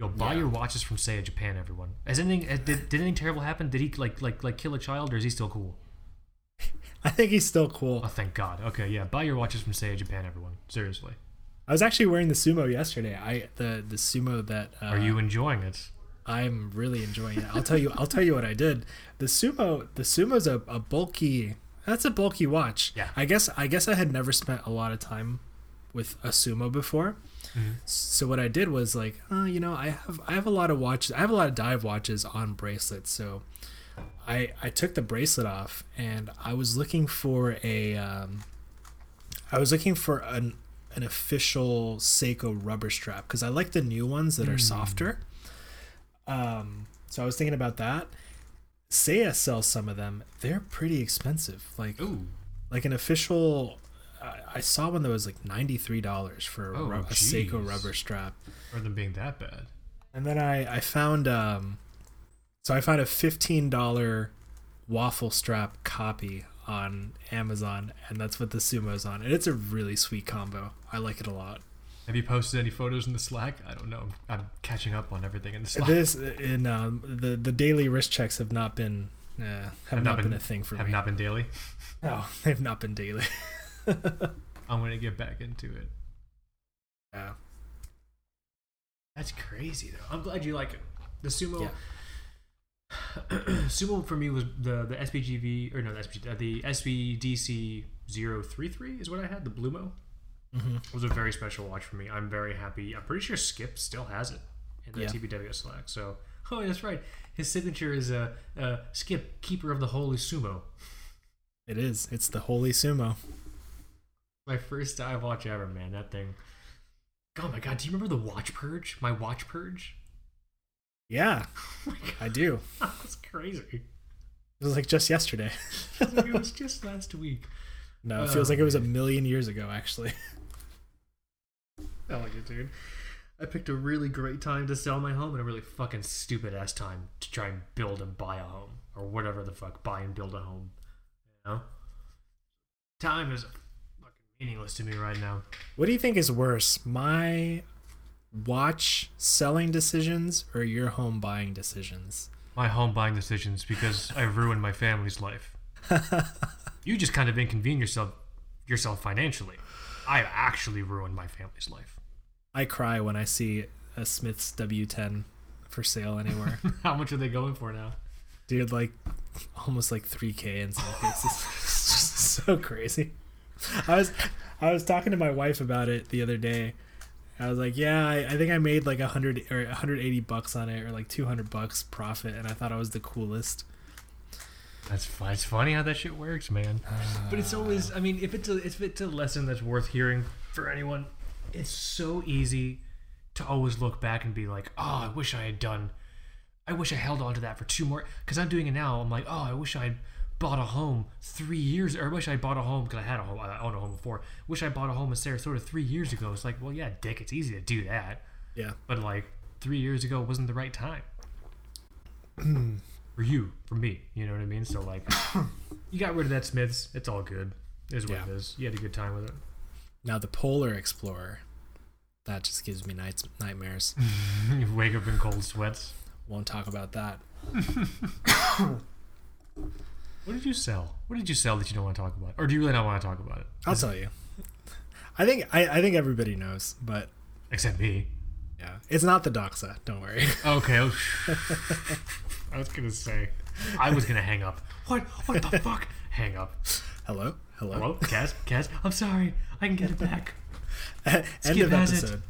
Yo, buy Yeah. your watches from Seiya Japan, everyone. Has anything uh, did, did anything terrible happen? Did he like like like kill a child, or is he still cool? I think he's still cool. Oh, thank God. Okay, yeah, buy your watches from Seiya Japan, everyone. Seriously, I was actually wearing the sumo yesterday. I the the sumo that uh, are you enjoying it? I'm really enjoying it. I'll tell you. I'll tell you what I did. The sumo. The sumo's a, a bulky. That's a bulky watch. Yeah. I guess. I guess I had never spent a lot of time with a sumo before. Mhm. So what I did was like, uh, you know, I have I have a lot of watches. I have a lot of dive watches on bracelets. So I I took the bracelet off and I was looking for a. Um, I was looking for an an official Seiko rubber strap because I like the new ones that are softer. Um, so I was thinking about that. Seiya sells some of them. They're pretty expensive. Like Ooh, like an official. I I saw one that was like ninety three dollars for a, Oh, ru- a Seiko rubber strap, rather than being that bad. and then I I found um, so I found a fifteen dollar waffle strap copy on Amazon, and that's what the sumo's on, and it's a really sweet combo. I like it a lot. Have you posted any photos in the Slack? I don't know. I'm catching up on everything in the Slack. This in um, the the daily wrist checks have not been uh, have, not, been, a thing for have me. not been daily. No, they've not been daily. I'm gonna get back into it. Yeah. That's crazy though. I'm glad you like it. The sumo. Yeah. sumo for me was the the SBGV or no the SPG, uh, the SBDC 033 is what I had the Blumo. hmm It was a very special watch for me. I'm very happy. I'm pretty sure Skip still has it in the Yeah. TBW Slack. So oh that's right. His signature is a uh, uh, Skip Keeper of the Holy Sumo. It is. It's the holy sumo. My first dive watch ever, man. That thing. Oh my god! Do you remember the watch purge? My watch purge. Yeah, Oh I do. that's crazy. It was like just yesterday. Like, it was just last week. No, it feels Oh, like it was a um, million years ago, actually. I like it, dude. I picked a really great time to sell my home and a really fucking stupid ass time to try and build and buy a home or whatever the fuck, buy and build a home. You know, time is fucking meaningless to me right now. What do you think is worse, my watch selling decisions or your home buying decisions? My home buying decisions because I ruined my family's life. You just kind of inconvenience yourself yourself financially. I actually ruined my family's life. I cry when I see a Smiths W10 for sale anywhere. How much are they going for now? Dude, like almost like 3k in some cases. it's just so crazy. I was I was talking to my wife about it the other day. I was like, "Yeah, I, I think I made like a 100 or 180 bucks on it or like 200 bucks profit and I thought I was the coolest." That's it's funny how that shit works, man. But it's always, I mean, if it's a, if it's a lesson that's worth hearing for anyone, it's so easy to always look back and be like, oh, I wish I had done, I wish I held on to that for two more, because I'm doing it now. I'm like, oh, I wish I bought a home three years, or I wish I bought a home because I had a home, I owned a home before. Wish I bought a home in Sarasota three years ago. It's like, well, yeah, dick, it's easy to do that, Yeah. but like three years ago wasn't the right time. for you, for me, you know what I mean? So like, you got rid of that Smiths. It's all good. Is what Yeah. it is. You had a good time with it. Now the Polar Explorer that just gives me nights nightmares. you wake up in cold sweats. Won't talk about that. What did you sell? What did you sell that you don't want to talk about, or do you really not want to talk about it? I'll tell you. I think I, I think everybody knows, but Except me. yeah, it's not the Doxa. Don't worry. Okay. oh, I was gonna say. I was gonna hang up. What? What the fuck? Hang up. Hello, hello. Hello, Kaz. Kaz. I'm sorry. I can get it back. End Skip of has it. episode.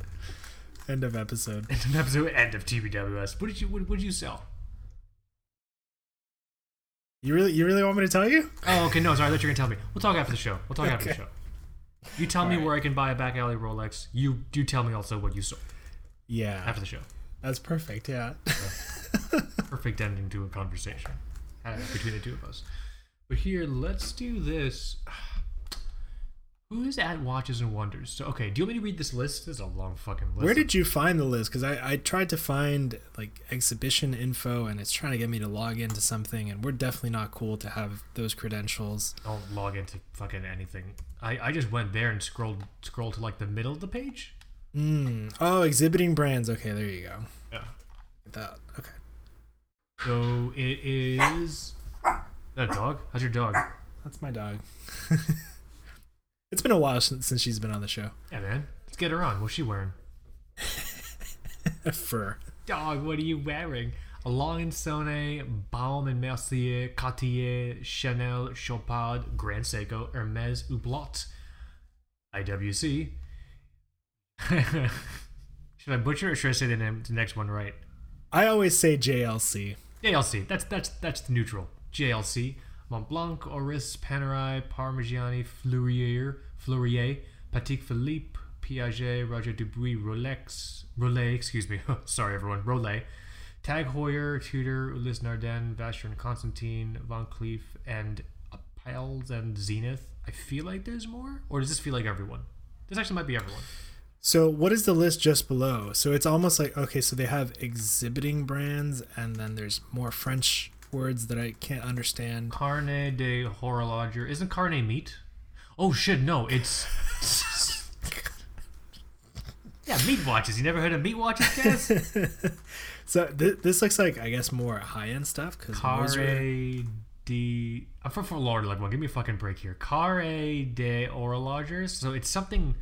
End of episode. End of episode. End of TBWS. What did you? What, what did you sell? You really you really want me to tell you? Oh, okay. No, sorry. I thought you were gonna tell me. We'll talk after the show. We'll talk after the show. You tell me Alright. where I can buy a back alley Rolex. You do tell me also what you sold Yeah, after the show. that's perfect. Yeah. Perfect ending to a conversation uh, between the two of us. But here, let's do this. Who is at Watches and Wonders? So, okay, do you want me to read this list? This is a long fucking list. Where did you find the list? Because I, I tried to find like exhibition info and it's trying to get me to log into something, and we're definitely not cool to have those credentials. Don't log into fucking anything. I, I just went there and scrolled scrolled to like the middle of the page. Mm. Oh, exhibiting brands. Okay, there you go. Yeah. That okay. So it is. That dog? How's your dog? That's my dog. it's been a while since, since she's been on the show. Yeah, man. Let's get her on. What's she wearing? a Fur. Dog, what are you wearing? A Long Sonne, eh? Baume and Mercier, Cartier, Chanel, Chopard, Grand Seiko, Hermes, Hublot, IWC. should I butcher or should I say the, name, the next one right? I always say JLC. JLC. That's that's that's the neutral. JLC. Mont Blanc, Oris, Panerai, Parmigiani, Fleurier, Fleurier, Patek Philippe, Piaget, Roger Dubuis, Rolex, Rollet, excuse me, sorry everyone, Rollet, Tag Heuer, Tudor, Ulysse Nardin, Vacheron and Constantine, Van Cleef, and Arpels and Zenith. I feel like there's more, or does this feel like everyone? This actually might be everyone. So what is the list just below? So it's almost like okay, so they have exhibiting brands, and then there's more French words that I can't understand. Carne de Horologer. Isn't carne meat? Oh shit, no, it's Yeah, meat watches. You never heard of meat watches, guys? So th- this looks like I guess more high end stuff because Carre de. I'm from Fort Lauderdale. Like, give me a fucking break here. Carre de orologers. So it's something.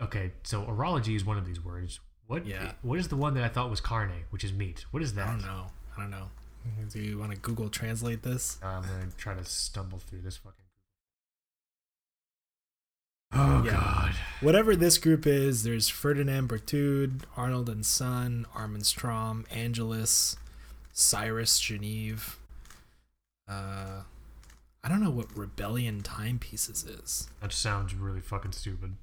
Okay, so orology is one of these words. What? Yeah. What is the one that I thought was carne, which is meat? What is that? I don't know. I don't know. Do you want to Google translate this? I'm gonna try to stumble through this fucking. Oh Yeah. God. Whatever this group is, there's Ferdinand Berthoud, Arnold and Son, Armin Strom, Angelus, Cyrus Geneve. Uh, I don't know what Rebellion Timepieces is. That sounds really fucking stupid.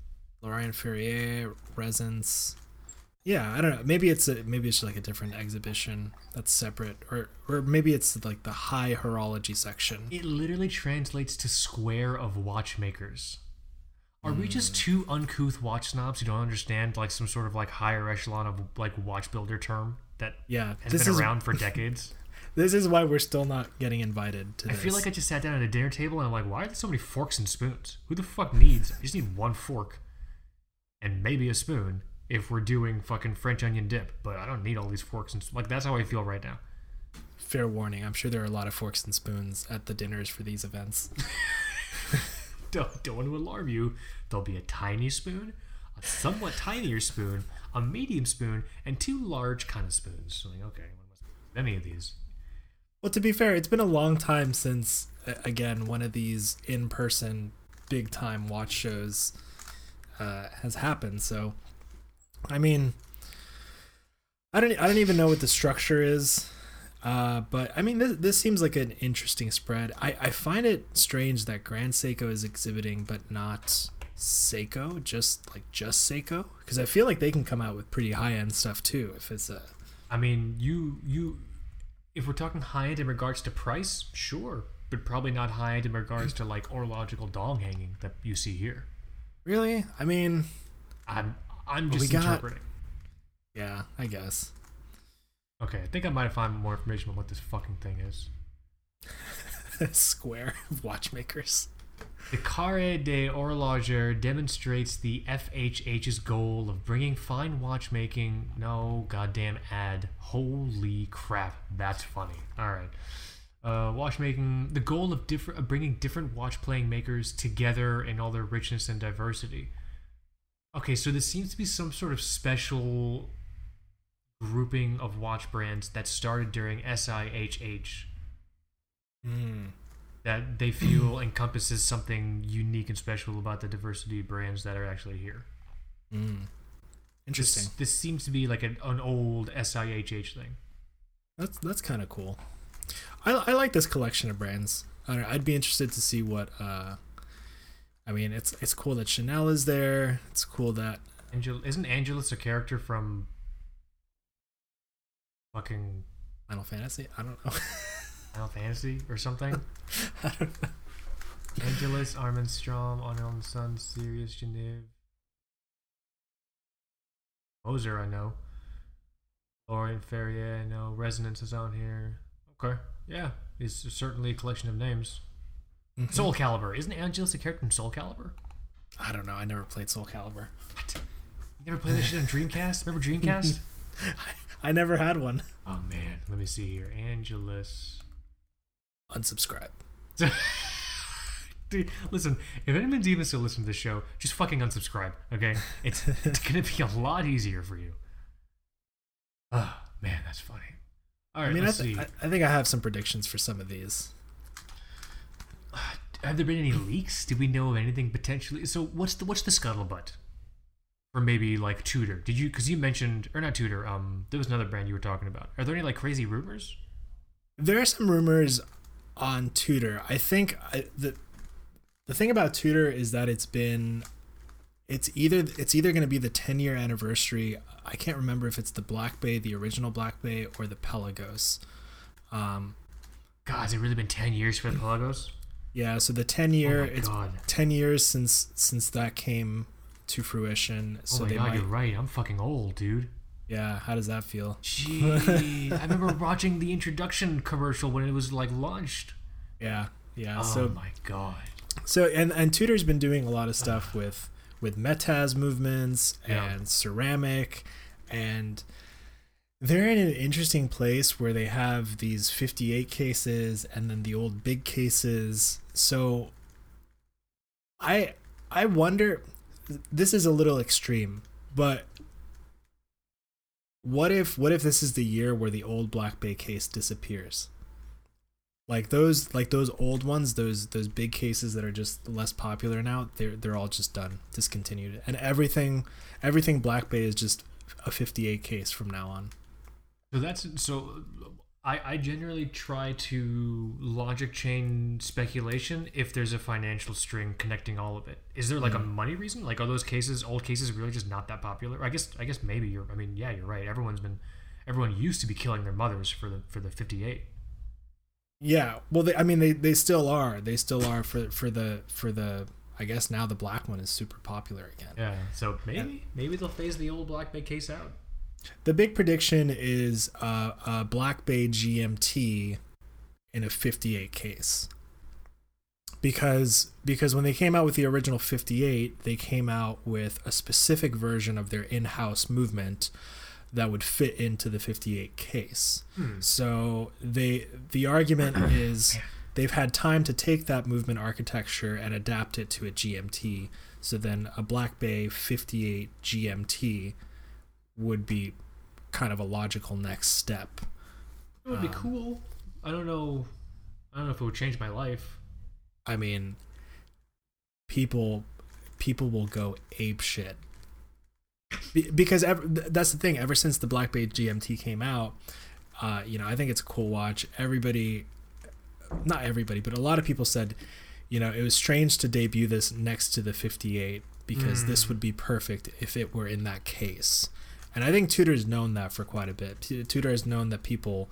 Laurent Ferrier, Resonance. Yeah, I don't know. Maybe it's a maybe it's like a different exhibition that's separate, or or maybe it's like the high horology section. It literally translates to square of watchmakers. Are we just two uncouth watch snobs who don't understand like some sort of like higher echelon of like watch builder term that Yeah, has been is around for decades? this is why we're still not getting invited to I this. feel like I just sat down at a dinner table and I'm like, why are there so many forks and spoons? Who the fuck needs? I just need one fork and maybe a spoon if we're doing fucking French onion dip. But I don't need all these forks and like that's how I feel right now. Fair warning. I'm sure there are a lot of forks and spoons at the dinners for these events. don't, don't want to alarm you. There'll be a tiny spoon, a somewhat tinier spoon, a medium spoon, and two large kind of spoons. So like, okay, any of these? Well, to be fair, it's been a long time since, again, one of these in-person, big-time watch shows uh, has happened. So, I mean, I don't, I don't even know what the structure is, uh, but I mean, this, this seems like an interesting spread. I, I find it strange that Grand Seiko is exhibiting, but not Seiko, just like just Seiko, because I feel like they can come out with pretty high-end stuff too. If it's a I mean, you you, if we're talking high end in regards to price, sure, but probably not high end in regards to like horological dong hanging that you see here. really, I mean, I'm I'm just got- interpreting. yeah, I guess. Okay, I think I might find more information on what this fucking thing is. square of watchmakers. The Carre de Horloger demonstrates the FHH's goal of bringing fine watchmaking. No goddamn ad. Holy crap, that's funny. All right. Uh, watchmaking, the goal of different, of bringing different watch playing makers together in all their richness and diversity. Okay, so this seems to be some sort of special grouping of watch brands that started during SIHH Hmm. that they feel encompasses something unique and special about the diversity of brands that are actually here. Mm. This, Interesting. this seems to be like an, an old SIHH thing. That's that's kind of cool. I, I like this collection of brands. I I'd be interested to see what. Uh, I mean, it's it's cool that Chanel is there. It's cool that Angel isn't Angelus a character from fucking Final Fantasy. I don't know. Final Fantasy or something? I don't know. Angelus, Armin Strom, Arnold Son, Cyrus Geneve. Moser, I know. Laurent Ferrier, I know. Resonance is on here. Okay. Yeah. It's certainly a collection of names. Mhm. Soul Calibur. Isn't Angelus a character from Soul Calibur? I don't know. I never played Soul Calibur. What? You never played that shit on Dreamcast? Remember Dreamcast? I never had one. oh man, let me see here. Angelus. Unsubscribe. Dude, listen, if anyone's even still listening to this show, just fucking unsubscribe, okay? It's it's gonna be a lot easier for you. Oh man, that's funny. All right, I mean, I, let's th- see. I, I think I have some predictions for some of these. Have there been any leaks? Do we know of anything potentially? So what's the what's the scuttlebutt? Or maybe like Tudor. Did you? Because you mentioned or not Tudor. Um, there was another brand you were talking about. Are there any like crazy rumors? There are some rumors on Tudor. I think I, the the thing about Tudor is that it's been it's either it's either going to be the 10 year anniversary. I can't remember if it's the Black Bay, the original Black Bay, or the Pelagos. Um, God, has it really been ten years for the Pelagos? Yeah, so the 10 year oh it's God. 10 years since since that came to fruition. Oh So my they God, might you're right. I'm fucking old, dude. Yeah, how does that feel? Gee, I remember watching the introduction commercial when it was like launched. Yeah. Yeah, Oh so my god. So and and Tudor's been doing a lot of stuff with with METAS movements Yeah. and ceramic and they're in an interesting place where they have these 58 cases and then the old big cases. So I I wonder this is a little extreme, but what if what if this is the year where the old Black Bay case disappears? Like those like those old ones, those those big cases that are just less popular now, they're they're all just done, discontinued. And everything everything Black Bay is just a 58 case from now on. So that's so. I, I generally try to logic chain speculation if there's a financial string connecting all of it. Is there like a mm-hmm. money reason? Like are those cases, old cases, really just not that popular? I guess I guess maybe you're. I mean, yeah, you're right. Everyone's been, everyone used to be killing their mothers for the for the 58. Yeah, well, they, I mean, they, they still are. They still are for for the for the. I guess now the black one is super popular again. Yeah. So maybe maybe they'll phase the old Black Bay case out. The big prediction is uh, a Black Bay GMT in a 58 case. Because because when they came out with the original 58, they came out with a specific version of their in-house movement that would fit into the 58 case. So they the argument is they've had time to take that movement architecture and adapt it to a GMT. So then a Black Bay 58 GMT would be kind of a logical next step. It would be cool. I don't know. I don't know if it would change my life. I mean, people people will go ape shit Be- because ever, that's the thing. Ever since the Black Bay GMT came out, uh, you know, I think it's a cool watch. Everybody, not everybody, but a lot of people said, you know, it was strange to debut this next to the 58 because this would be perfect if it were in that case. And I think Tudor's known that for quite a bit. Tudor has known that people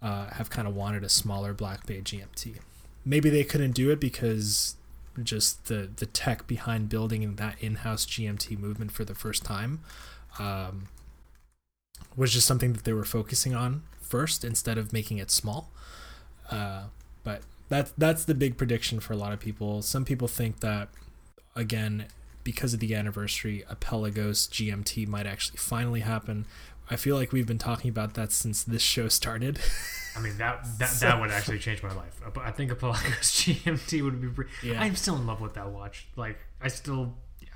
uh, have kind of wanted a smaller Black Bay GMT. Maybe they couldn't do it because just the the tech behind building that in-house GMT movement for the first time um, was just something that they were focusing on first instead of making it small. Uh, but that's that's the big prediction for a lot of people. Some people think that again because of the anniversary, a Pelagos GMT might actually finally happen. I feel like we've been talking about that since this show started. I mean that that, So- that would actually change my life. I think a Pelagos GMT would be. Yeah. I'm still in love with that watch. Like I still, yeah,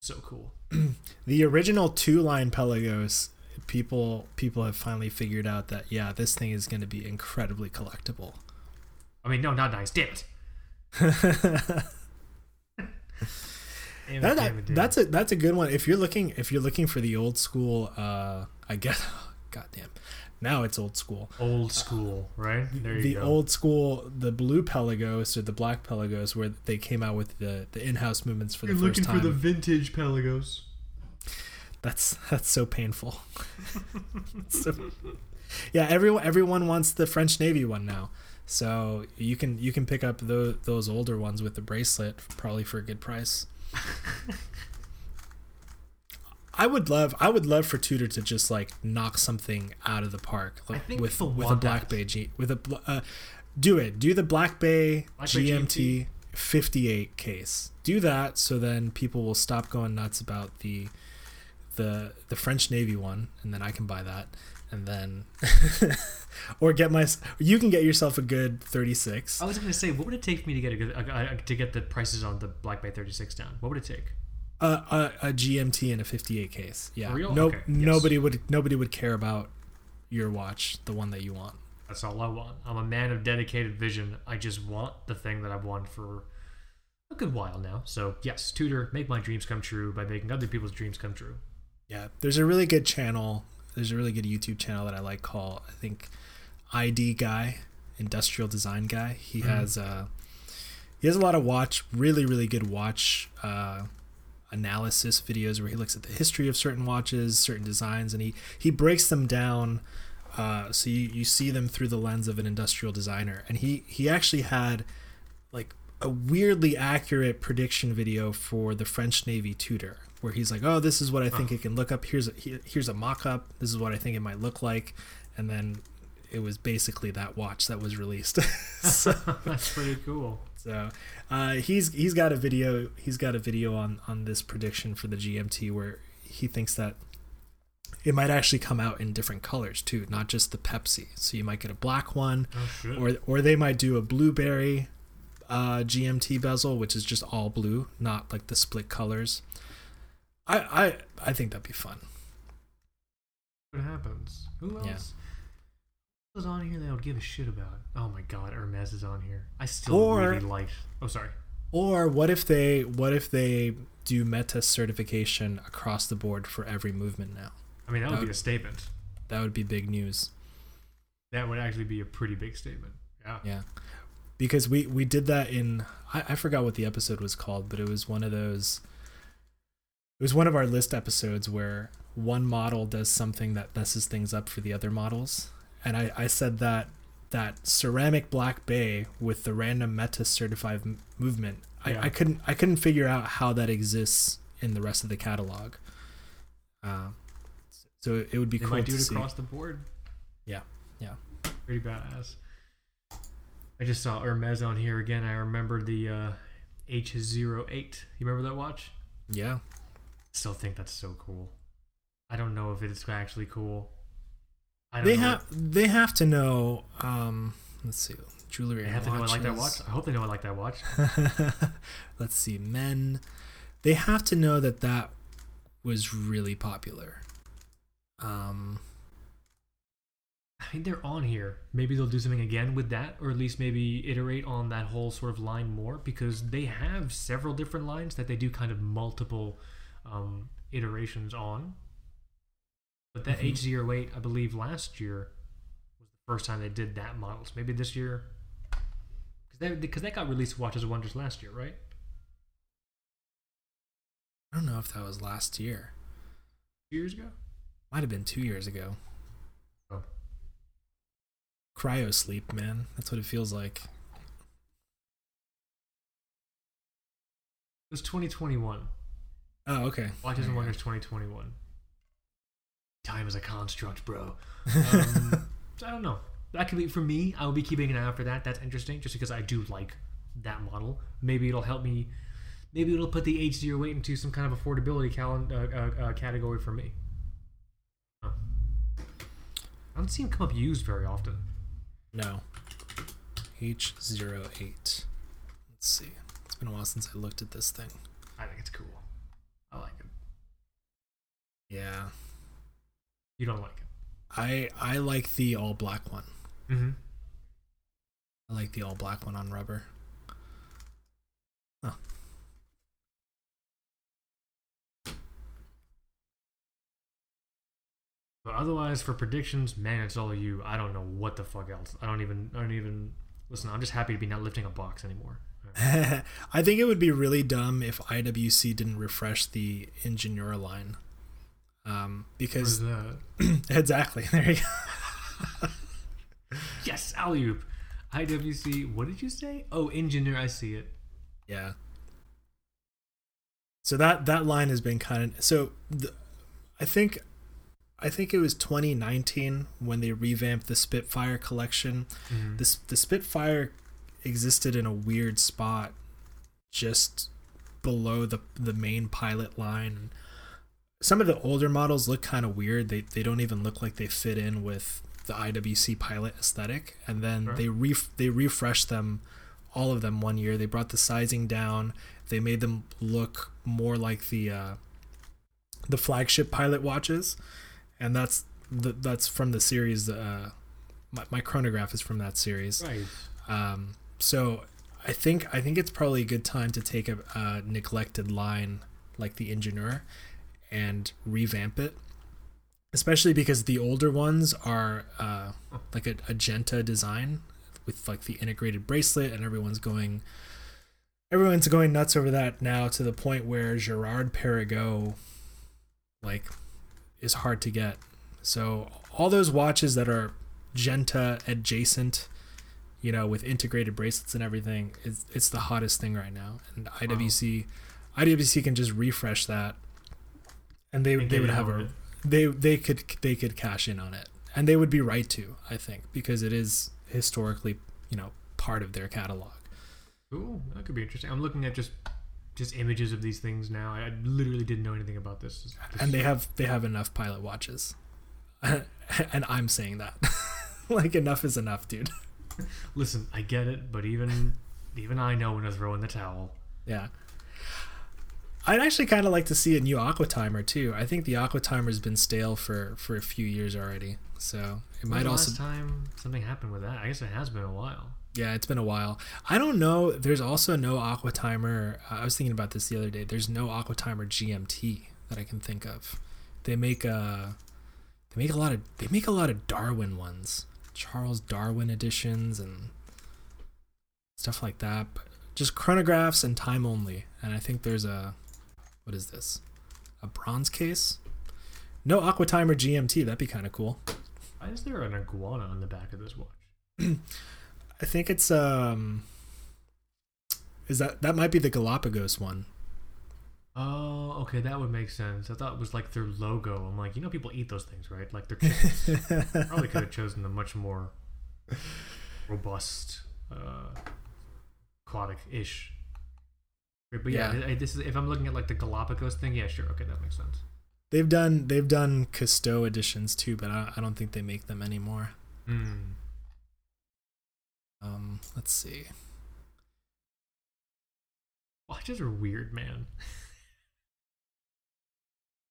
so cool. the original two-line Pelagos, people people have finally figured out that yeah, this thing is going to be incredibly collectible. I mean, no, not nice. Damn it. Damn That, damn it, that's a that's a good one. If you're looking if you're looking for the old school, uh, I guess, goddamn, now it's old school. old school, right? There you the go. old school, the blue Pelagos or the black Pelagos, where they came out with the the in-house movements for the first time. You're looking for the vintage Pelagos. That's that's so painful. So- yeah, everyone everyone wants the French Navy one now. So you can you can pick up those those older ones with the bracelet probably for a good price. I would love I would love for Tudor to just like knock something out of the park like, with with a Black. Bay G with a uh, do it do the Black Bay Black Bay GMT 58 case. Do that so then people will stop going nuts about the the the French Navy one, and then I can buy that, and then or get my you can get yourself a good 36. I was gonna say, what would it take for me to get a good to get the prices on the Black Bay 36 down? What would it take? Uh, a, a GMT and a 58 case. Yeah. Real? No, Okay, yes. nobody would nobody would care about your watch, the one that you want. That's all I want. I'm a man of dedicated vision. I just want the thing that I've wanted for a good while now. So yes, Tudor, make my dreams come true by making other people's dreams come true. Yeah, there's a really good channel. There's a really good YouTube channel that I like called I think ID guy, industrial design guy. He has uh he has a lot of watch really really good watch uh analysis videos where he looks at the history of certain watches, certain designs and he he breaks them down uh so you, you see them through the lens of an industrial designer. And he he actually had like a weirdly accurate prediction video for the French Navy Tudor, where he's like, "Oh, this is what I think it can look up. Here's a, here- here's a mock-up. This is what I think it might look like," and then it was basically that watch that was released. so That's pretty cool. so uh, he's he's got a video he's got a video on on this prediction for the GMT where he thinks that it might actually come out in different colors too, not just the Pepsi. So you might get a black one, Oh or or they might do a blueberry uh, GMT bezel, which is just all blue, not like the split colors. I I I think that'd be fun. what happens? Who else? Yeah. Who was on here that I would give a shit about? Oh my god, Hermes is on here. I still Or- really like. Oh sorry. Or what if they what if they do meta certification across the board for every movement now? I mean that would That be a statement. That would be big news. That would actually be a pretty big statement. Yeah. Yeah. Because we we did that in I, I forgot what the episode was called, but it was one of those it was one of our list episodes where one model does something that messes things up for the other models. And I, I said that that ceramic black bay with the random meta certified m- movement, I, Yeah. I couldn't I couldn't figure out how that exists in the rest of the catalog. Uh, so it would be They cool might do to it see. across the board. Yeah, yeah. Pretty badass. I just saw Hermes on here again. I remember the uh, H08. You remember that watch? Yeah. Still think that's so cool. I don't know if it's actually cool. I don't they know. have they have to know um let's see jewelry They and have to know I like that watch. I hope they know I like that watch. let's see men they have to know that that was really popular um I think they're on here. Maybe they'll do something again with that, or at least maybe iterate on that whole sort of line more because they have several different lines that they do kind of multiple um, iterations on. But that Mhm. H08, I believe last year was the first time they did that model. So maybe this year, because that, because that got released Watches of Wonders last year, right? i don't know if that was last year Two years ago? might have been two years ago Oh. cryo sleep man that's what it feels like It was 2021. Oh okay Watches you Wonders 2021. Time is a construct, bro. Um, so I don't know. That could be for me. I will be keeping an eye out for that. That's interesting, just because I do like that model. Maybe it'll help me. Maybe it'll put the H08 into some kind of affordability calen- uh, uh, uh, category for me. Huh. I don't see him come up used very often. No. H08. Let's see. It's been a while since I looked at this thing. I think it's cool. I like it. Yeah. You don't like it. I I like the all black one. Mm-hmm. I like the all black one on rubber. But otherwise, for predictions, man, it's all you. I don't know what the fuck else. I don't even. I don't even. Listen, I'm just happy to be not lifting a box anymore. I think it would be really dumb if IWC didn't refresh the Ingenieur line. Um, because that? exactly there you go. Yes, alley oop. IWC. What did you say? Oh, engineer. I see it. Yeah. So that that line has been kind of so. The, I think, I think it was 2019 when they revamped the Spitfire collection. Mhm. This the Spitfire existed in a weird spot, just below the the main pilot line. Some of the older models look kind of weird. They they don't even look like they fit in with the IWC pilot aesthetic. And then Sure. they ref, they refreshed them, all of them one year. They brought the sizing down. They made them look more like the uh, the flagship pilot watches, and that's the, that's from the series. Uh, my, my chronograph is from that series. Right. Um, so I think I think it's probably a good time to take a, a neglected line like the Ingenieur and revamp it, especially because the older ones are uh, like a, a Genta design with like the integrated bracelet, and everyone's going everyone's going nuts over that now to the point where Girard-Perregaux like is hard to get. So all those watches that are Genta adjacent you know, with integrated bracelets and everything, it's it's the hottest thing right now. And IWC, IWC can just refresh that, and they And they would have a it. they they could they could cash in on it, and they would be right to, I think, because it is historically you know part of their catalog. Cool. That could be interesting. I'm looking at just just images of these things now. I literally didn't know anything about this. this and they have they have enough pilot watches, and I'm saying that, like enough is enough, dude. Listen, I get it, but even even I know when to throw in the towel. Yeah. I'd actually kind of like to see a new Aquatimer too. I think the Aquatimer's been stale for for a few years already, so it might also. last time something happened with that. I guess it has been a while. Yeah, it's been a while. I don't know. There's also no Aquatimer. Uh, I was thinking about this the other day. There's no Aquatimer GMT that I can think of. They make a. They make a lot of. They make a lot of Darwin ones, Charles Darwin editions, and stuff like that. But just chronographs and time only. And I think there's a. What is this? A bronze case? No Aquatimer GMT. That'd be kind of cool. Why is there an iguana on the back of this watch? I think it's um. Is that that might be the Galapagos one? Oh, okay, that would make sense. I thought it was like their logo. I'm like, you know, people eat those things, right? Like they're chickens. Probably could have chosen a much more robust, uh, aquatic-ish. But yeah, Yeah. I- this is if I'm looking at like the Galapagos thing. Yeah, sure, okay, that makes sense. they've done they've done Cousteau editions too, but I, I don't think they make them anymore. Hmm. Um, let's see. Watches are weird, man.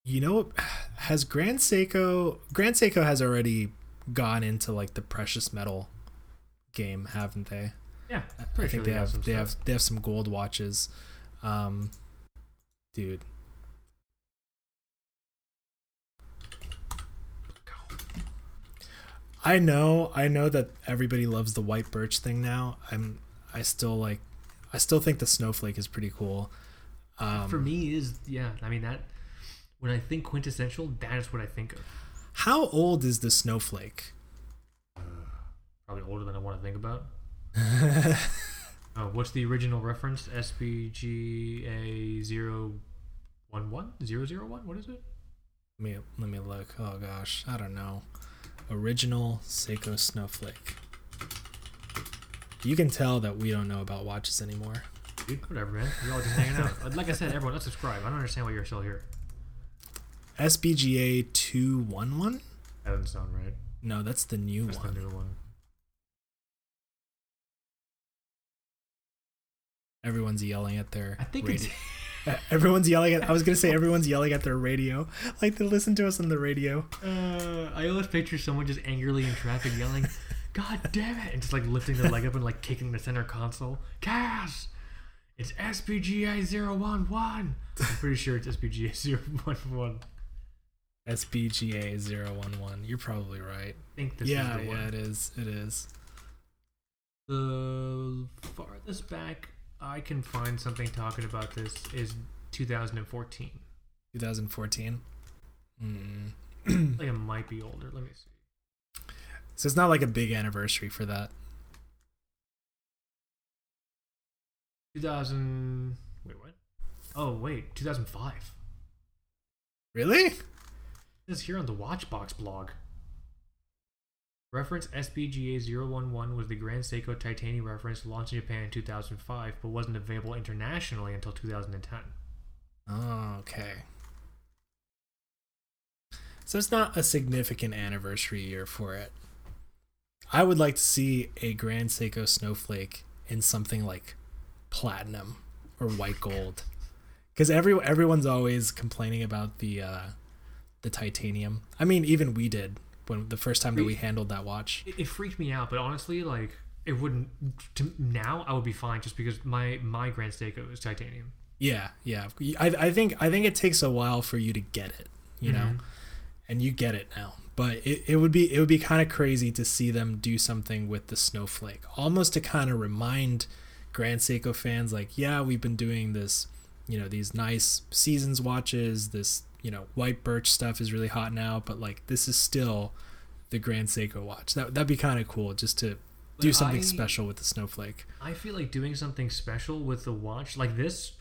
You know, has Grand Seiko Grand Seiko has already gone into like the precious metal game, haven't they? Yeah, I think sure they got have some they stuff. have they have some gold watches. Um, dude, I know I know that everybody loves the white birch thing now. I'm I still like I still think the snowflake is pretty cool. Um, For me, is yeah. I mean that when I think quintessential, that is what I think of. how old is the snowflake? Probably older than I want to think about. Uh, what's the original reference? SBGA zero one one zero zero one. What is it? Let me let me look. Oh gosh, I don't know. Original Seiko snowflake. You can tell that we don't know about watches anymore. Dude, whatever, man. We're all just hanging out. Like I said, everyone, let's subscribe. I don't understand why you're still here. SBGA two one one? That doesn't sound right. No, that's the new That's one. the new one. Everyone's yelling at their. I think radio. it's. Everyone's yelling at. I was gonna say everyone's yelling at their radio, like they listen to us on the radio. Uh, I always picture someone just angrily in traffic yelling, "God damn it!" and just like lifting their leg up and like kicking the center console. Cass, it's SBGA 011. I'm pretty sure it's SBGA 011. SBGA 011. You're probably right. I think this yeah, is the yeah, one. it is. It is. The farthest back I can find something talking about this is 2014. 2014. Mm. I it might be older. Let me see. So it's not like a big anniversary for that. 2000. Wait, what? Oh, wait. 2005. Really? Says here on the Watchbox blog. Reference SBGA 011 was the Grand Seiko Titanium reference launched in Japan in 2005, but wasn't available internationally until 2010. Oh, okay. So it's not a significant anniversary year for it. I would like to see a Grand Seiko Snowflake in something like platinum or white gold, because every everyone's always complaining about the uh, the titanium. I mean, even we did when the first time that we handled that watch. It, it freaked me out, but honestly, like it wouldn't. To, now I would be fine just because my my Grand Seiko is titanium. Yeah, yeah. I, I think I think it takes a while for you to get it, you know, Mhm. and you get it now. But it, it would be it would be kind of crazy to see them do something with the snowflake, almost to kind of remind Grand Seiko fans, like, yeah, we've been doing this, you know, these nice seasons watches. This you know white birch stuff is really hot now, but like this is still the Grand Seiko watch. That that'd be kind of cool, just to do But something I- special with the snowflake. I feel like doing something special with the watch like this,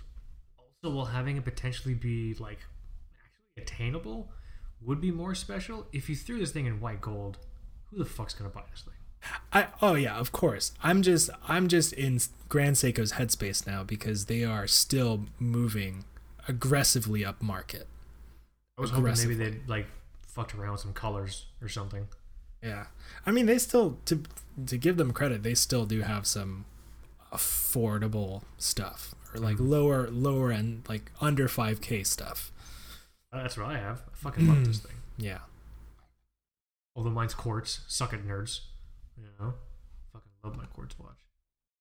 also while having it potentially be like actually attainable, would be more special if you threw this thing in white gold. Who the fuck's gonna buy this thing? I oh yeah, of course. I'm just I'm just in Grand Seiko's headspace now because they are still moving aggressively up market. I was hoping maybe they'd like fucked around with some colors or something. Yeah. I mean, they still to to give them credit, they still do have some affordable stuff or like Mhm. lower lower end like under 5k stuff. Uh, That's what I have. I fucking love this thing. Yeah. Although mine's quartz. Suck it, nerds. You know, fucking love my quartz watch.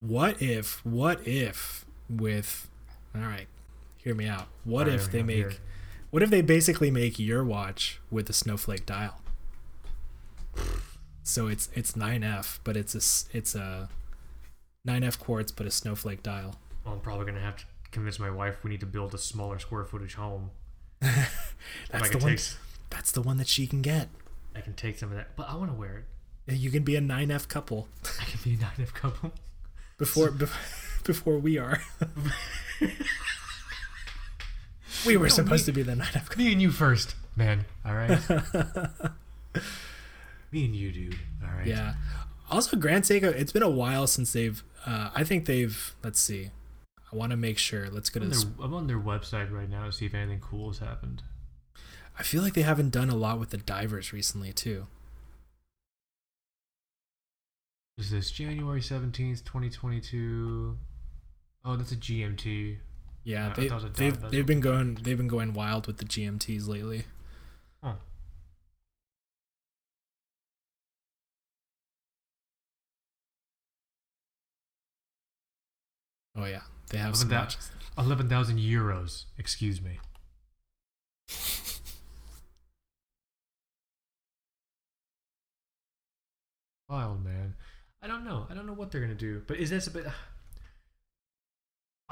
What if what if with all right, hear me out. What if they make here. What if they basically make your watch with a snowflake dial? So it's it's 9F, but it's a it's a 9F quartz but a snowflake dial. Well, I'm probably gonna have to convince my wife we need to build a smaller square footage home. That's the one. take, That's the one that she can get. I can take some of that, but I want to wear it. You can be a 9F couple I can be a nine F couple. before bef- before we are. we were No, supposed me- to be the 9F couple. Me and you first, man. All right. Me and you, dude. All right. Yeah. Also, Grand Seiko. It's been a while since they've. Uh, I think they've. Let's see. I want to make sure. Let's go I'm to. This. their, I'm on their website right now to see if anything cool has happened. I feel like they haven't done a lot with the divers recently too. Is this January 17th, 2022? Oh, that's a GMT. Yeah, Yeah, they thought it was a they've they've been going they've been going wild with the GMTs lately. Huh. Oh yeah, they have Look some at 11,000 euros. Excuse me. Wild, man. I don't know. I don't know what they're gonna do. But is this a bit?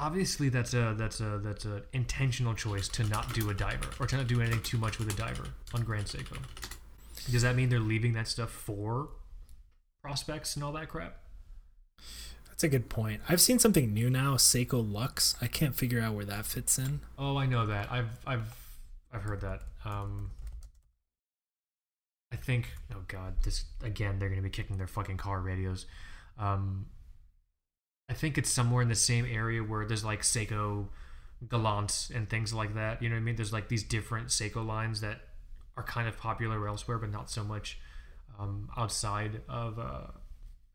Obviously, that's a that's a that's a intentional choice to not do a diver or to not do anything too much with a diver on Grand Seiko. Does that mean they're leaving that stuff for Prospex and all that crap? That's a good point. I've seen something new now, Seiko Lux. I can't figure out where that fits in. Oh, I know that. I've I've I've heard that. Um I think oh god, this again they're going to be kicking their fucking car radios. Um I think it's somewhere in the same area where there's like Seiko Gallant and things like that. You know what I mean? There's like these different Seiko lines that are kind of popular elsewhere but not so much um outside of uh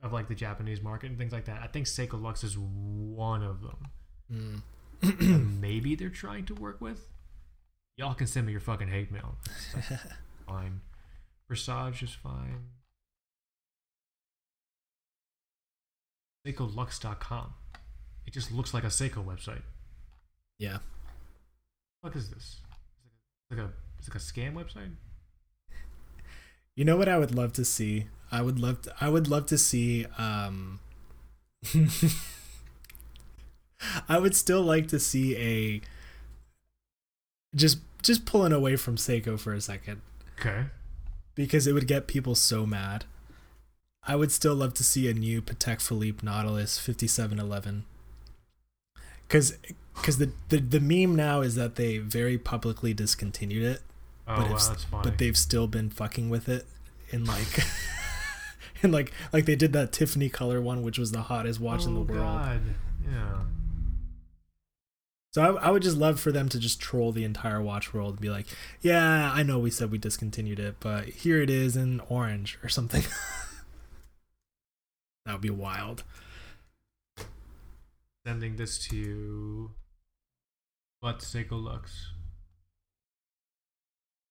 of like the Japanese market and things like that. I think Seiko Lux is one of them Mm. maybe they're trying to work with. Y'all can send me your fucking hate mail. Fine. Versage is fine. SeikoLux.com. It just looks like a Seiko website. yeah. What is this? It's like a it's like a scam website. You know what I would love to see? I would love to, I would love to see um I would still like to see a just just pulling away from Seiko for a second Okay. because it would get people so mad. I would still love to see a new Patek Philippe Nautilus 5711. Cuz cuz the, the the meme now is that they very publicly discontinued it Oh But wow, that's funny. but they've still been fucking with it in like in like like they did that Tiffany color one which was the hottest watch in the Oh, world. God. Yeah. So I, I would just love for them to just troll the entire watch world and be like, "Yeah, I know we said we discontinued it, but here it is in orange or something." that would be wild. Sending this to you. But Seiko Lux.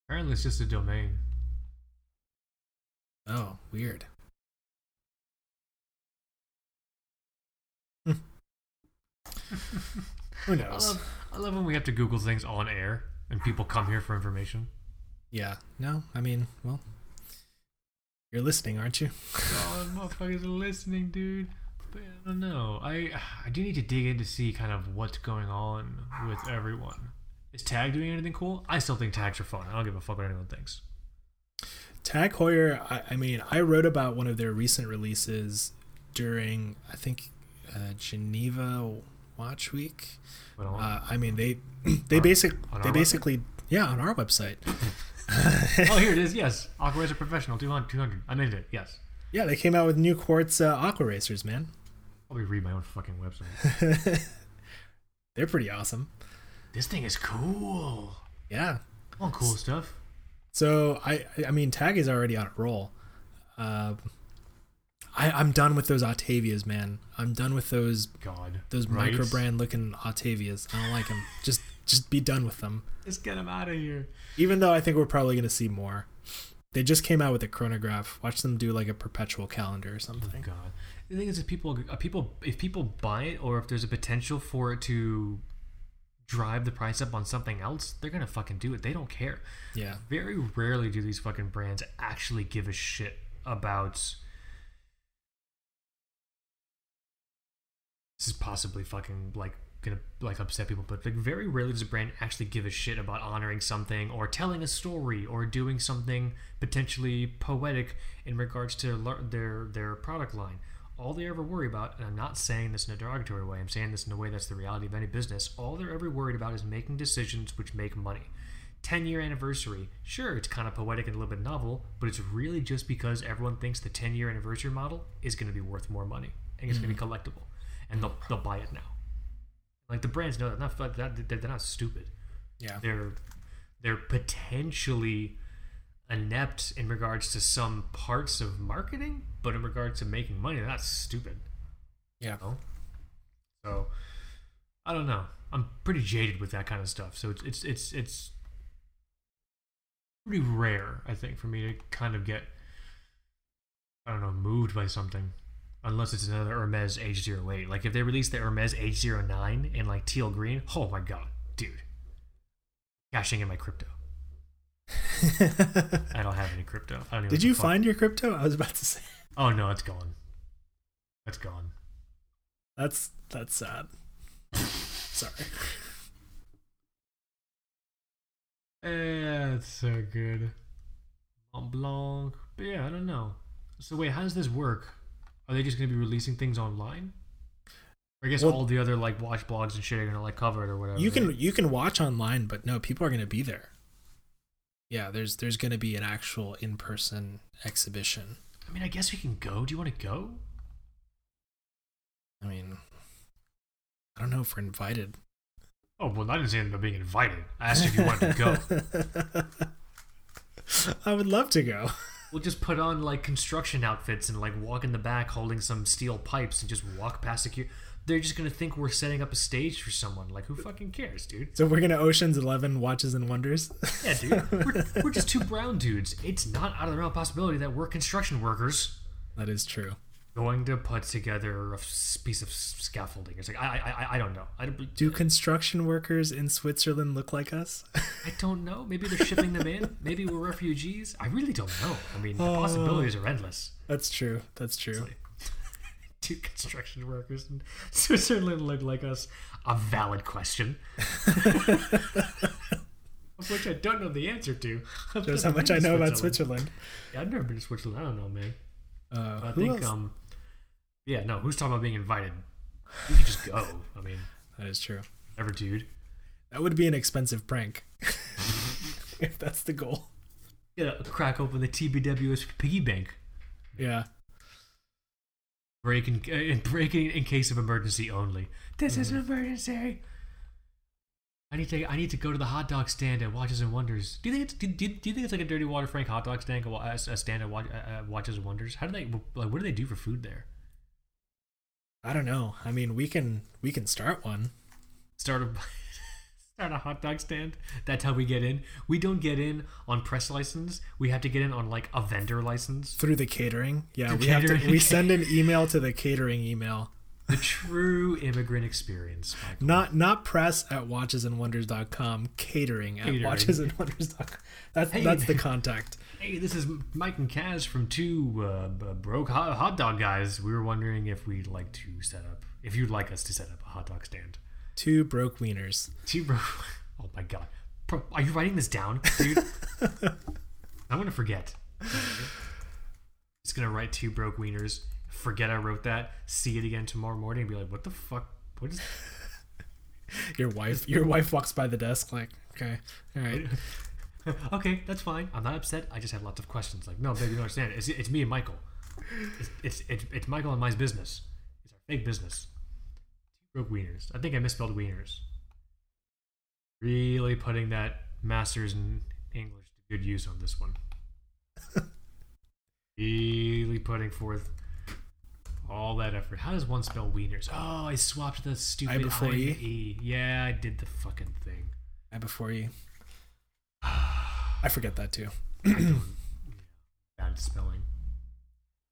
Apparently it's just a domain. Oh, weird. Who I knows? love, I love when we have to Google things on air and people come here for information. Yeah. No, I mean, well, you're listening, aren't you? God, motherfuckers are listening, dude. But I don't know. I I do need to dig in to see kind of what's going on with everyone. Is Tag doing anything cool? I still think tags are fun. I don't give a fuck what anyone thinks. Tag Heuer, I, I mean, I wrote about one of their recent releases during, I think, uh, Geneva Watch Week. Uh, I mean, they they basic they basically yeah on our website. oh, here it is. Yes, Aquarius a professional. 200, 200. I made it. Yes. Yeah, they came out with new quartz uh, Aquaracers, man. Probably read my own fucking website. They're pretty awesome. this thing is cool. Yeah. All cool stuff. So I I mean Tag is already on a roll. Um, I I'm done with those Octavias, man. I'm done with those God. those Right? micro brand looking Octavias. I don't like them. Just just be done with them. Just get them out of here. Even though I think we're probably gonna see more. They just came out with a chronograph. Watch them do like a perpetual calendar or oh, something. God. The thing is, if people, if people, if people buy it, or if there's a potential for it to drive the price up on something else, they're gonna fucking do it. They don't care. Yeah. Very rarely do these fucking brands actually give a shit about. This is possibly fucking like gonna like upset people, but like very rarely does a brand actually give a shit about honoring something or telling a story or doing something potentially poetic in regards to lar- their their product line. All they ever worry about, and I'm not saying this in a derogatory way, I'm saying this in a way that's the reality of any business. All they're ever worried about is making decisions which make money. 10 year anniversary. Sure, it's kind of poetic and a little bit novel, but it's really just because everyone thinks the 10 year anniversary model is going to be worth more money and it's going to be mm. collectible. And they'll, they'll buy it now. Like the brands know that. Not, that they're, they're not stupid. Yeah. They're, they're potentially inept in regards to some parts of marketing, but in regards to making money, they're not stupid. Yeah. know? So I don't know. I'm pretty jaded with that kind of stuff. So it's it's it's it's pretty rare, I think, for me to kind of get I don't know, moved by something. Unless it's another Hermes H08. Like if they release the Hermes H09 in like teal green, oh my god, dude. Cashing in my crypto. I don't have any crypto. I don't even Did you find your crypto? I was about to say. Oh no, it's gone. It's gone. That's that's sad. Sorry. Eh, it's so good. Mont Blanc. But yeah, I don't know. So wait, how does this work? Are they just gonna be releasing things online? I guess Well- all the other like watch blogs and shit are gonna like cover it or whatever. You right? can you can watch online, but no, people are gonna be there. Yeah, there's there's gonna be an actual in person exhibition. I mean, I guess we can go. Do you want to go? I mean, I don't know if we're invited. Oh well, I didn't say anything about being invited. I asked if you wanted to go. I would love to go. We'll just put on like construction outfits and like walk in the back holding some steel pipes and just walk past the security. They're just gonna think we're setting up a stage for someone. Like, who fucking cares, dude? So we're gonna Ocean's Eleven Watches and Wonders. Yeah, dude. We're, we're just two brown dudes. It's not out of the realm of possibility that we're construction workers that is true. Going to put together a piece of scaffolding. It's like I, I, I, I don't know. I, don't- Do construction workers in Switzerland look like us? I don't know. Maybe they're shipping them in. Maybe we're refugees. I really don't know. I mean, the possibilities are endless. That's true. That's true. Like, two construction workers in Switzerland look like us. A valid question. of which I don't know the answer to. Shows how much I know about Switzerland. Yeah, I've never been to Switzerland. I don't know, man. Uh, I think, else? um, yeah, no, who's talking about being invited? You could just go. I mean, that is true. ever, dude. That would be an expensive prank. if that's the goal. Yeah, crack open the TBWS piggy bank. Yeah. Break in, uh, break in, case of emergency only. This is an Mm-hmm. emergency. I need to. I need to go to the hot dog stand at Watches and Wonders. Do you think it's? Do, do, do you think it's like a Dirty Water Frank hot dog stand? A, a stand at Wa- uh, uh, Watches and Wonders. How do they? Like, what do they do for food there? I don't know. I mean, we can we can start one. Start a start a hot dog stand. That's how we get in. We don't get in on press license. We have to get in on like a vendor license. through the catering. Yeah, Through we have to. We send an email to the catering email. The true immigrant experience. Michael. Not not press at watchesandwonders.com. Catering at Catering. watchesandwonders.com. That's Hey. that's the contact. Hey, this is Mike and Kaz from two uh, broke hot, hot dog guys. We were wondering if we'd like to set up, if you'd like us to set up a hot dog stand. Two broke wieners. Two broke. Oh my god. Bro, are you writing this down, dude? I'm gonna forget. Just gonna write two broke wieners. Forget I wrote that. See it again tomorrow morning and be like, what the fuck? What is? Your wife. Your wife walks by the desk like, okay, all right. okay, that's fine. I'm not upset. I just have lots of questions. Like, no, baby, you don't understand. It's, it's me and Michael. It's, it's, it's, it's Michael and my business. It's our fake business. Two broke wieners. I think I misspelled wieners. Really putting that master's in English to good use on this one. really putting forth all that effort. How does one spell wieners? Oh, I swapped the stupid I before I E? E. Yeah, I did the fucking thing. I before you. I forget that too. Bad spelling.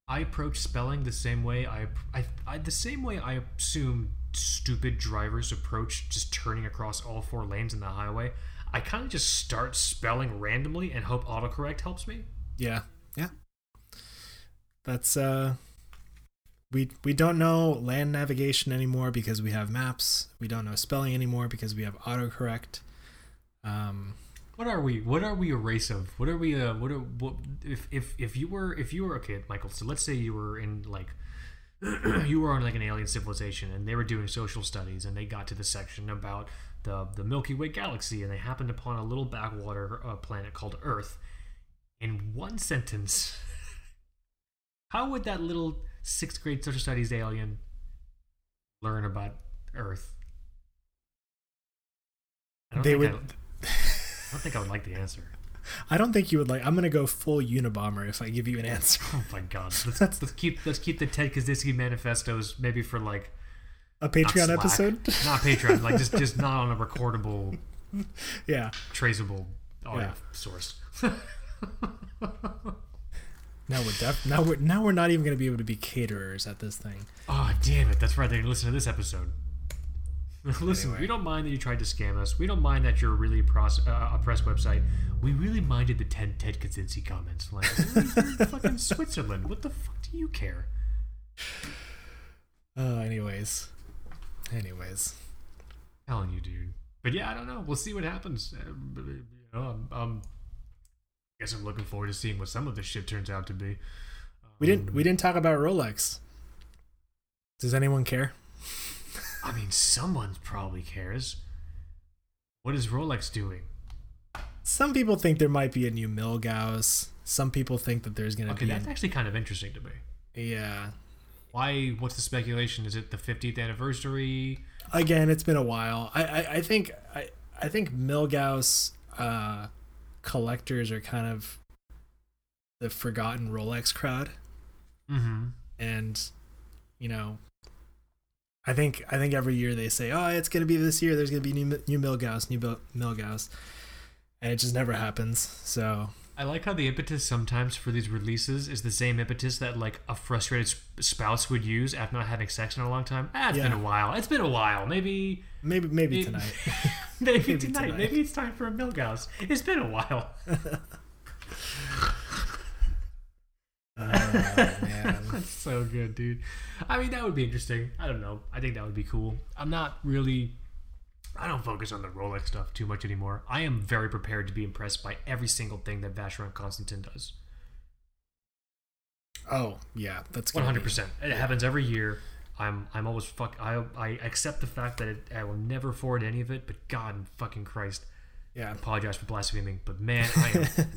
I approach spelling the same way I, I, I the same way I assume stupid drivers approach just turning across all four lanes in the highway. I kind of just start spelling randomly and hope autocorrect helps me. Yeah, yeah. That's uh, we we don't know land navigation anymore because we have maps. We don't know spelling anymore because we have autocorrect. Um, What are we? What are we a race of? What are we? Uh, what are what? If if if you were if you were okay, Michael. So let's say you were in like you were on like an alien civilization and they were doing social studies and they got to the section about the the Milky Way galaxy and they happened upon a little backwater uh, planet called Earth. In one sentence, how would that little sixth grade social studies alien learn about Earth? I don't they would. I- I don't think I would like the answer. I don't think you would like. I'm gonna go full Unabomber if I give you an answer. Oh my god. Let's, let's keep let's keep the Ted Kaczynski manifestos maybe for like A Patreon Slack, episode. not Patreon, like just just not on a recordable, yeah. traceable audio Yeah. source. Now we're def- now we're now we're not even gonna be able to be caterers at this thing. Oh damn it! That's right. They're gonna listen to this episode. Listen, Anyway. we don't mind that you tried to scam us. We don't mind that you're really pros- uh, a press website. We really minded the Ted Ted Kaczynski comments. Like, fucking Switzerland. What the fuck do you care? Uh, anyways, anyways. telling you, dude. But yeah, I don't know. We'll see what happens. You know, um, um, I guess I'm looking forward to seeing what some of this shit turns out to be. We didn't we didn't talk about Rolex. Does anyone care? I mean, someone probably cares. What is Rolex doing? Some people think there might be a new Milgauss. Some people think that there's gonna Okay, be that's a, actually kind of interesting to me. yeah. Why? What's the speculation? Is it the 50th anniversary? Again, it's been a while. I I, I think I I think Milgauss uh, collectors are kind of the forgotten Rolex crowd. Mm-hmm. and you know i think i think every year they say oh it's going to be this year there's going to be new new milgauss new Mil- milgauss and it just never happens so I like how the impetus sometimes for these releases is the same impetus that like a frustrated sp- spouse would use after not having sex in a long time. Ah, it's been a while. It's been a while. Maybe maybe maybe Maybe- tonight maybe, Maybe tonight. tonight. Maybe it's time for a Milgauss. It's been a while. oh man That's so good, dude. I mean, that would be interesting. I don't know. I think that would be cool. I'm not really. I don't focus on the Rolex stuff too much anymore. I am very prepared to be impressed by every single thing that Vacheron Constantin does. oh yeah that's one hundred percent. It happens every year. I'm I'm always fuck. I I accept the fact that it, I will never forward any of it. But God and fucking Christ, yeah I apologize for blaspheming. But man, I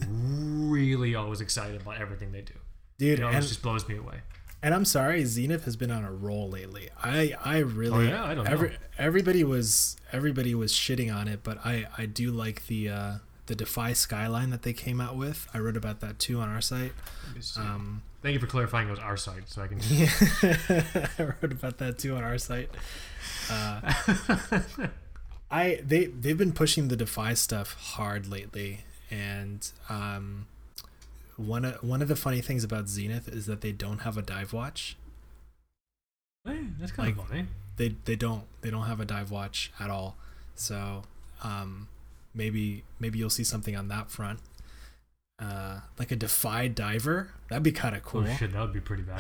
am really always excited about everything they do. dude It always just blows me away. And i'm sorry zenith has been on a roll lately i i really Oh, yeah? I don't every, know. everybody was everybody was shitting on it but i i do like the uh the defy skyline that they came out with i wrote about that too on our site Let me see. um Thank you for clarifying it was our site, so I can. Yeah, I wrote about that too on our site. Uh, I they they've been pushing the Defy stuff hard lately, and um, one of one of the funny things about Zenith is that they don't have a dive watch. Hey, that's kind of funny. They they don't they don't have a dive watch at all. So um, maybe maybe you'll see something on that front. Uh, like a Defy diver, that'd be kind of cool. Oh shit, that would be pretty bad.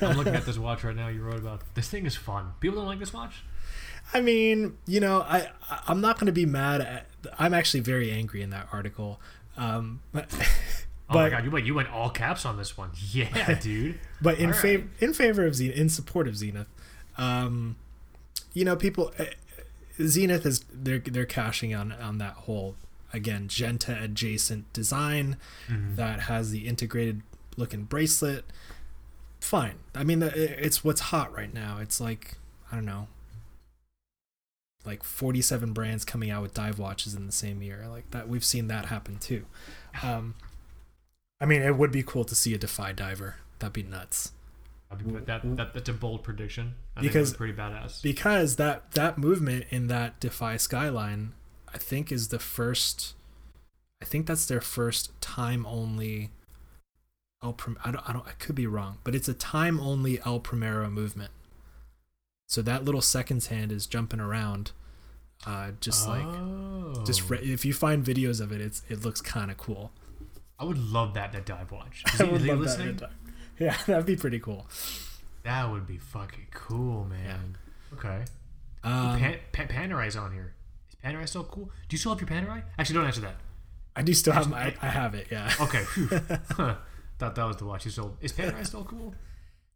I'm looking at this watch right now. You wrote about this thing is fun. People don't like this watch. I mean, you know, I I- I'm not going to be mad at. I'm actually very angry in that article. Um, but Oh my god, you went you went all caps on this one. Yeah, dude. but in All right. favor in favor of Zenith, in support of Zenith, um, you know, people, eh, Zenith is they're they're cashing on on that whole again Genta adjacent design Mhm. that has the integrated looking bracelet. fine. I mean, it's what's hot right now. It's like I don't know, like 47 brands coming out with dive watches in the same year. Like that, we've seen that happen too. Um, I mean, it would be cool to see a Defy diver. That'd be nuts. That, that, that's a bold prediction. I Because- pretty badass. because that that movement in that Defy skyline, I think, is the first. I think that's their first time only. El Prim- I don't. I don't. I could be wrong, but it's a time only El Primero movement. So that little seconds hand is jumping around, uh, just like oh. just re- if you find videos of it, it's it looks kind of cool. I would love that that dive watch. Is I he, would love that listening? anytime. Yeah, that'd be pretty cool. That would be fucking cool, man. Okay. Um, Pan, Pan, Panerai's on here. Is Panerai still cool? Do you still have your Panerai? Actually, don't answer that. I do still have my. I, I have it. Yeah. Okay. Huh. Thought that was the watch you sold. Is Panerai still cool?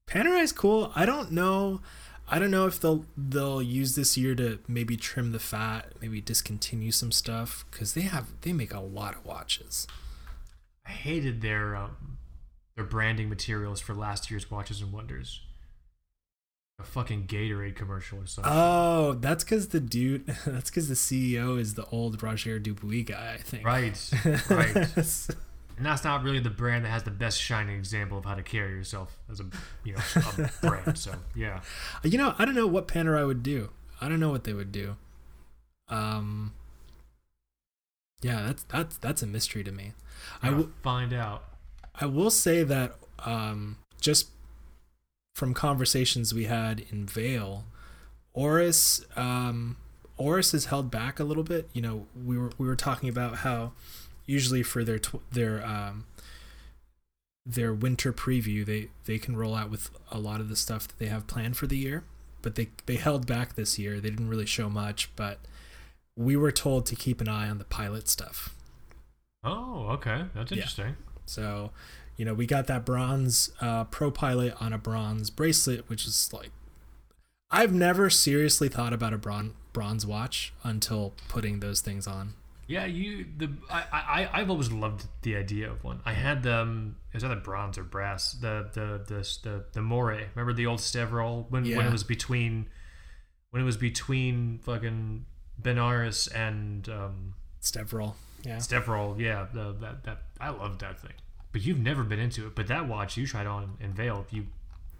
Panerai's cool. I don't know. I don't know if they'll they'll use this year to maybe trim the fat, maybe discontinue some stuff because they have they make a lot of watches. I hated their um, their branding materials for last year's Watches and Wonders. A fucking Gatorade commercial or something. Oh, that's because the dude. That's because the CEO is the old Roger Dubuis guy. I think. right, right. And that's not really the brand that has the best shining example of how to carry yourself as a you know a brand. So yeah, you know, I don't know what Panerai would do. I don't know what they would do. Um. Yeah, that's that's that's a mystery to me. I Gotta find out. I will say that um, just from conversations we had in Vale, Oris um, Oris is held back a little bit. You know, we were we were talking about how usually for their tw- their um, their winter preview they they can roll out with a lot of the stuff that they have planned for the year, but they they held back this year. They didn't really show much, but we were told to keep an eye on the pilot stuff. Oh, okay, that's Yeah. interesting. So, you know, we got that bronze uh, pro pilot on a bronze bracelet, which is like, I've never seriously thought about a bron- bronze watch until putting those things on. Yeah, you the I I I've always loved the idea of one. I had them. It was either bronze or brass. The the the the the Moray. Remember the old Stevrol when when it was between when it was between fucking Benarus and um, Stevrol. Yeah. Stevrol. Yeah, the, that that I loved that thing. But you've never been into it. But that watch you tried on in Vale, you,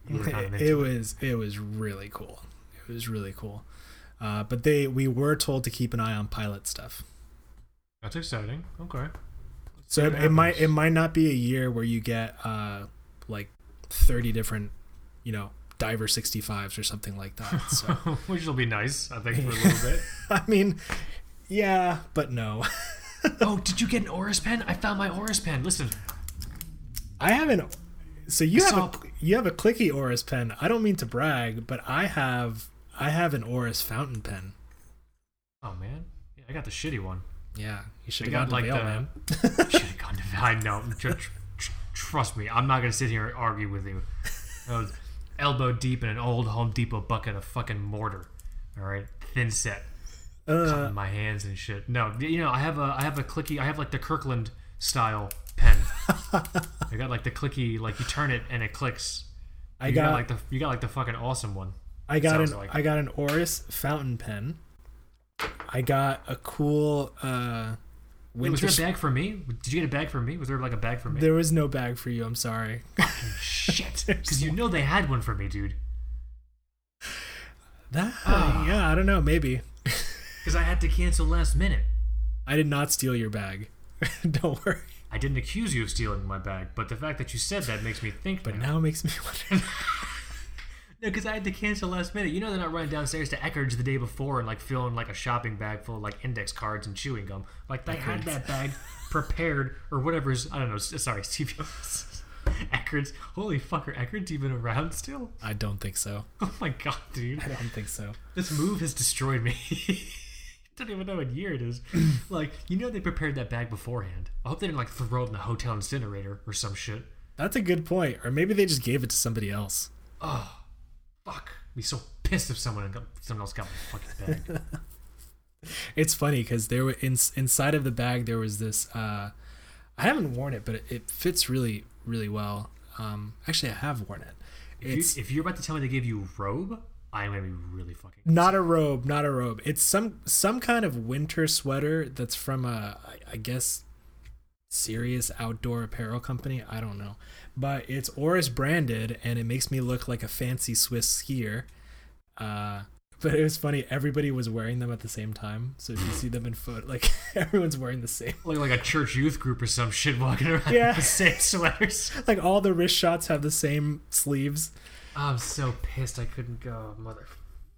you were kind of It, into it. was it was really cool. It was really cool. Uh, but they we were told to keep an eye on pilot stuff. That's exciting. Okay. So it, it might it might not be a year where you get uh like 30 different, you know, diver 65s or something like that. So Which will be nice, I think, for a little bit. I mean, yeah, but no. oh, did you get an Oris pen? I found my Oris pen. Listen, I haven't. So you I have saw- a you have a clicky Oris pen. I don't mean to brag, but I have I have an Oris fountain pen. Oh man, yeah, I got the shitty one. Yeah, you should have got gone to like the. man. Should have gone to. I know. Tr- tr- tr- trust me, I'm not gonna sit here and argue with you. I was elbow deep in an old Home Depot bucket of fucking mortar. All right, thin set, Uh, cutting my hands and shit. No, you know, I have a, I have a clicky. I have like the Kirkland style pen. I got like the clicky, like you turn it and it clicks. I You got, like the, you got like the fucking awesome one. I got an like- I got an Oris fountain pen. I got a cool uh Wait, was there a bag for me? Did you get a bag for me? Was there like a bag for me? there was no bag for you. I'm sorry. Shit, because you know they had one for me, dude. That Ah. yeah, I don't know. Maybe Because I had to cancel last minute. I did not steal your bag. don't worry. I didn't accuse you of stealing my bag, but the fact that you said that makes me think. But now, now it makes me wonder. no, because I had to cancel last minute. You know they're not running downstairs to Eckerd's the day before and like filling like a shopping bag full of like index cards and chewing gum. Like they had that bag prepared or whatever's. I don't know. Sorry, Stevie. Eckerd's. Holy fucker, Eckerd's even around still? I don't think so. Oh my god, dude. I don't think so. This move has destroyed me. Don't even know what year it is. like, you know they prepared that bag beforehand. I hope they didn't like throw it in the hotel incinerator or some shit. That's a good point. Or maybe they just gave it to somebody else. Oh, fuck. I'd be so pissed if someone got, someone else got my fucking bag. It's funny because there were in, inside of the bag there was this. Uh, I haven't worn it, but it, it fits really really well. Um, actually, I have worn it. If, you, if you're about to tell me they gave you robe, I'm gonna be really fucking. not a robe, not a robe. It's some some kind of winter sweater that's from a I guess serious outdoor apparel company. I don't know, but it's Oris branded, and it makes me look like a fancy Swiss skier. Uh, but it was funny. Everybody was wearing them at the same time, so if you see them in photo, like everyone's wearing the same. Like like a church youth group or some shit walking around Yeah. with the same sweaters. Like all the wrist shots have the same sleeves. I'm so pissed I couldn't go, mother.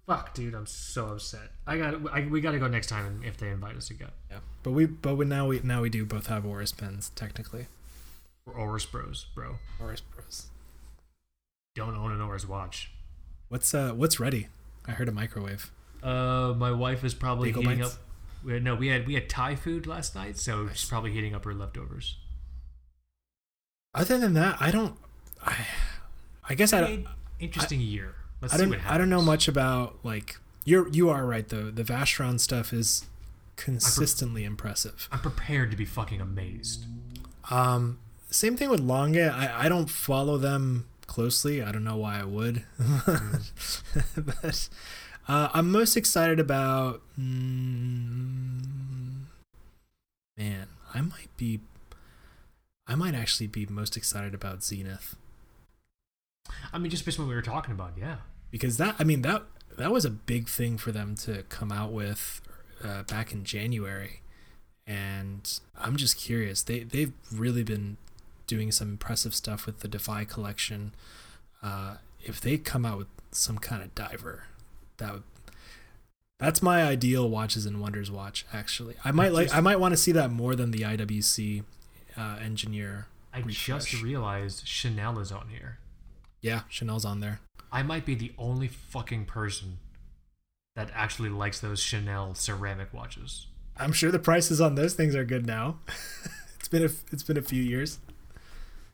Fuck, dude, I'm so upset. I got I, we got to go next time if they invite us to go. Yeah, but we but we, now we now we do both have Oris pens technically. We're Oris bros, bro. Oris Bros. Don't own an Oris watch. What's uh what's ready? I heard a microwave. Uh, my wife is probably Bagel heating bites? up. We had, no, we had we had Thai food last night, so she's probably heating up her leftovers. Other than that, I don't. I I guess I don't. Interesting year. Let's I see don't. what happens. I don't know much about like you're you are right though. The Vacheron stuff is consistently impressive. I'm prepared to be fucking amazed. Um, same thing with Lange. I I don't follow them closely. I don't know why I would, but uh, I'm most excited about. Mm, man, I might be. I might actually be most excited about Zenith. I mean, just based on what we were talking about, yeah. because that I mean that that was a big thing for them to come out with uh, back in January, and I'm just curious. They they've really been doing some impressive stuff with the Defy collection. Uh, if they come out with some kind of diver, that would that's my ideal watches and wonders watch. Actually, I might like I might want to see that more than the IWC uh, engineer. I just realized Chanel is on here. Yeah, Chanel's on there. I might be the only fucking person that actually likes those Chanel ceramic watches. I'm sure the prices on those things are good now. it's been a it's been a few years.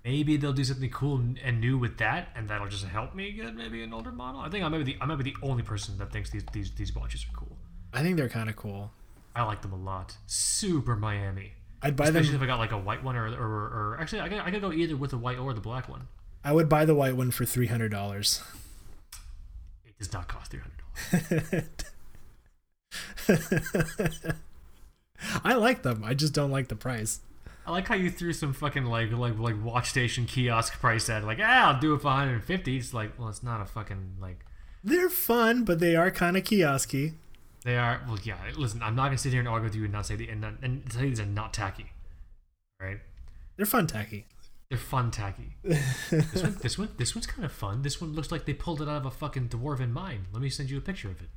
Maybe they'll do something cool and new with that, and that'll just help me get maybe an older model. I think I might be the I might be the only person that thinks these these these watches are cool. I think they're kind of cool. I like them a lot. Super Miami. I'd buy Especially them. if I got like a white one or or, or actually I could, I could go either with the white or the black one. I would buy the white one for three hundred dollars. It does not cost three hundred dollars. I like them. I just don't like the price. I like how you threw some fucking like like like watch station kiosk price at like ah I'll do it for 150. It's like well it's not a fucking like They're fun, but they are kind of kiosky. they are well yeah listen I'm not gonna sit here and argue with you and not say the and, not, and tell you these are not tacky, right? They're fun tacky. They're fun tacky. this one this one this one's kind of fun. This one looks like they pulled it out of a fucking dwarven mine. Let me send you a picture of it.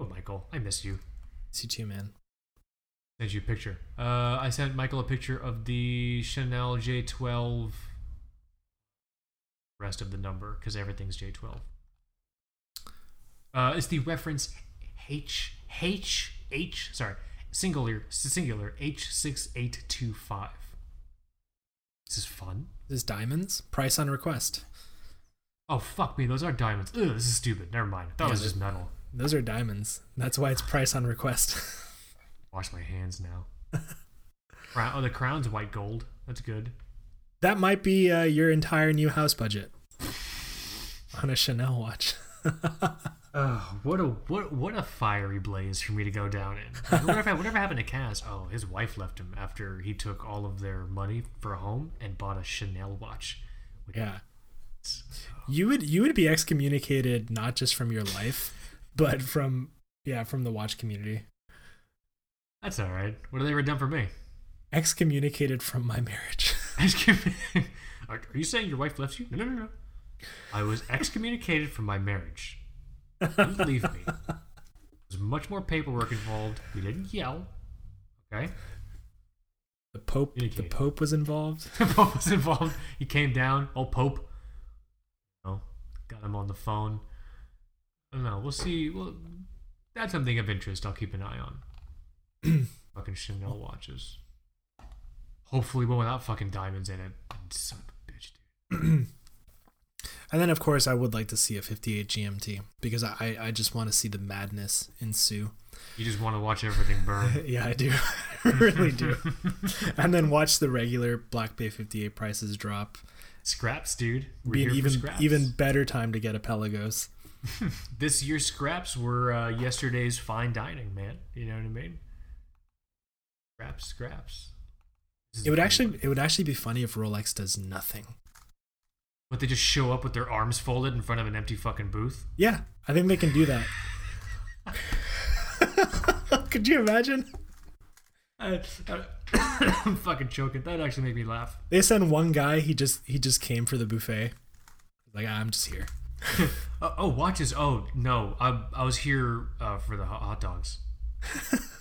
Oh Michael, I miss you. See you too, man. Send you a picture. Uh, I sent Michael a picture of the Chanel J12. Rest of the number because everything's J12. Uh, it's the reference H H H. Sorry, singular singular H six eight two five. This is fun. This is diamonds. Price on request. Oh fuck me, those are diamonds. Ugh, this is stupid. Never mind. That Yeah, was just metal. Those are diamonds. That's why it's price on request. Wash my hands now. Crown, oh, the crown's white gold. That's good. that might be uh, your entire new house budget on a Chanel watch. Oh, what a what what a fiery blaze for me to go down in. Like, whatever whatever happened to Kaz? Oh, his wife left him after he took all of their money for a home and bought a Chanel watch. Yeah. You would you would be excommunicated not just from your life, but from yeah, from the watch community. That's all right. What have they ever done for me? Excommunicated from my marriage. are you saying your wife left you? No, no, no, no. I was excommunicated from my marriage. Leave me. There's much more paperwork involved. We didn't yell. Okay. The Pope the Pope was involved. The Pope was involved. He came down. Oh, Pope. No, got him on the phone. I don't know. We'll see. Well, that's something of interest. I'll keep an eye on. fucking Chanel watches. Hopefully, one without fucking diamonds in it. Son of a bitch, dude. And then of course I would like to see a 58 GMT because I I just want to see the madness ensue. You just want to watch everything burn. yeah, I do. I really do. and then watch the regular Black Bay 58 prices drop. Scraps, dude. We're Be an even scraps. even better time to get a Pelagos. this year's scraps were uh, yesterday's fine dining, man. You know what I mean? Scraps, scraps. It would actually it would actually be funny if Rolex does nothing. But they just show up with their arms folded in front of an empty fucking booth. Yeah, I think they can do that. Could you imagine? I, am fucking choking. That actually made me laugh. They send one guy. He just he just came for the buffet. Like "Ah, I'm just here. Oh, oh, watches. Oh no, I, I was here uh, for the hot hot dogs.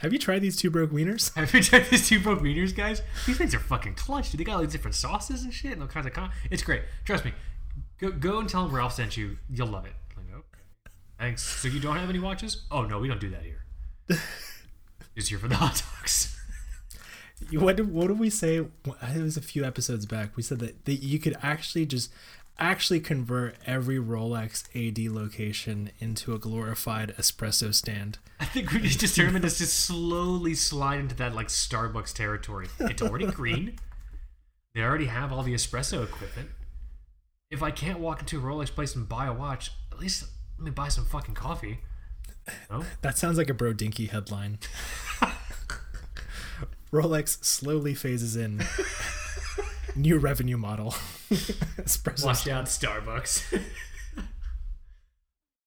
Have you tried these two broke wieners? Have you tried these two broke meters, guys? These things are fucking clutch, dude. They got all these different sauces and shit and all kinds of con. It's great. Trust me. Go go and tell them Ralph sent you. You'll love it. Like, okay. Thanks. So you don't have any watches? Oh no, we don't do that here. Just here for the hot dogs. What did, what did we say? It was a few episodes back. We said that, that you could actually just actually convert every Rolex AD location into a glorified espresso stand. I think we just determined us to just slowly slide into that like Starbucks territory. It's already green. They already have all the espresso equipment. If I can't walk into a Rolex place and buy a watch, at least let me buy some fucking coffee. No? That sounds like a Hodinkee headline. Rolex slowly phases in new revenue model. espresso Watch out, Starbucks.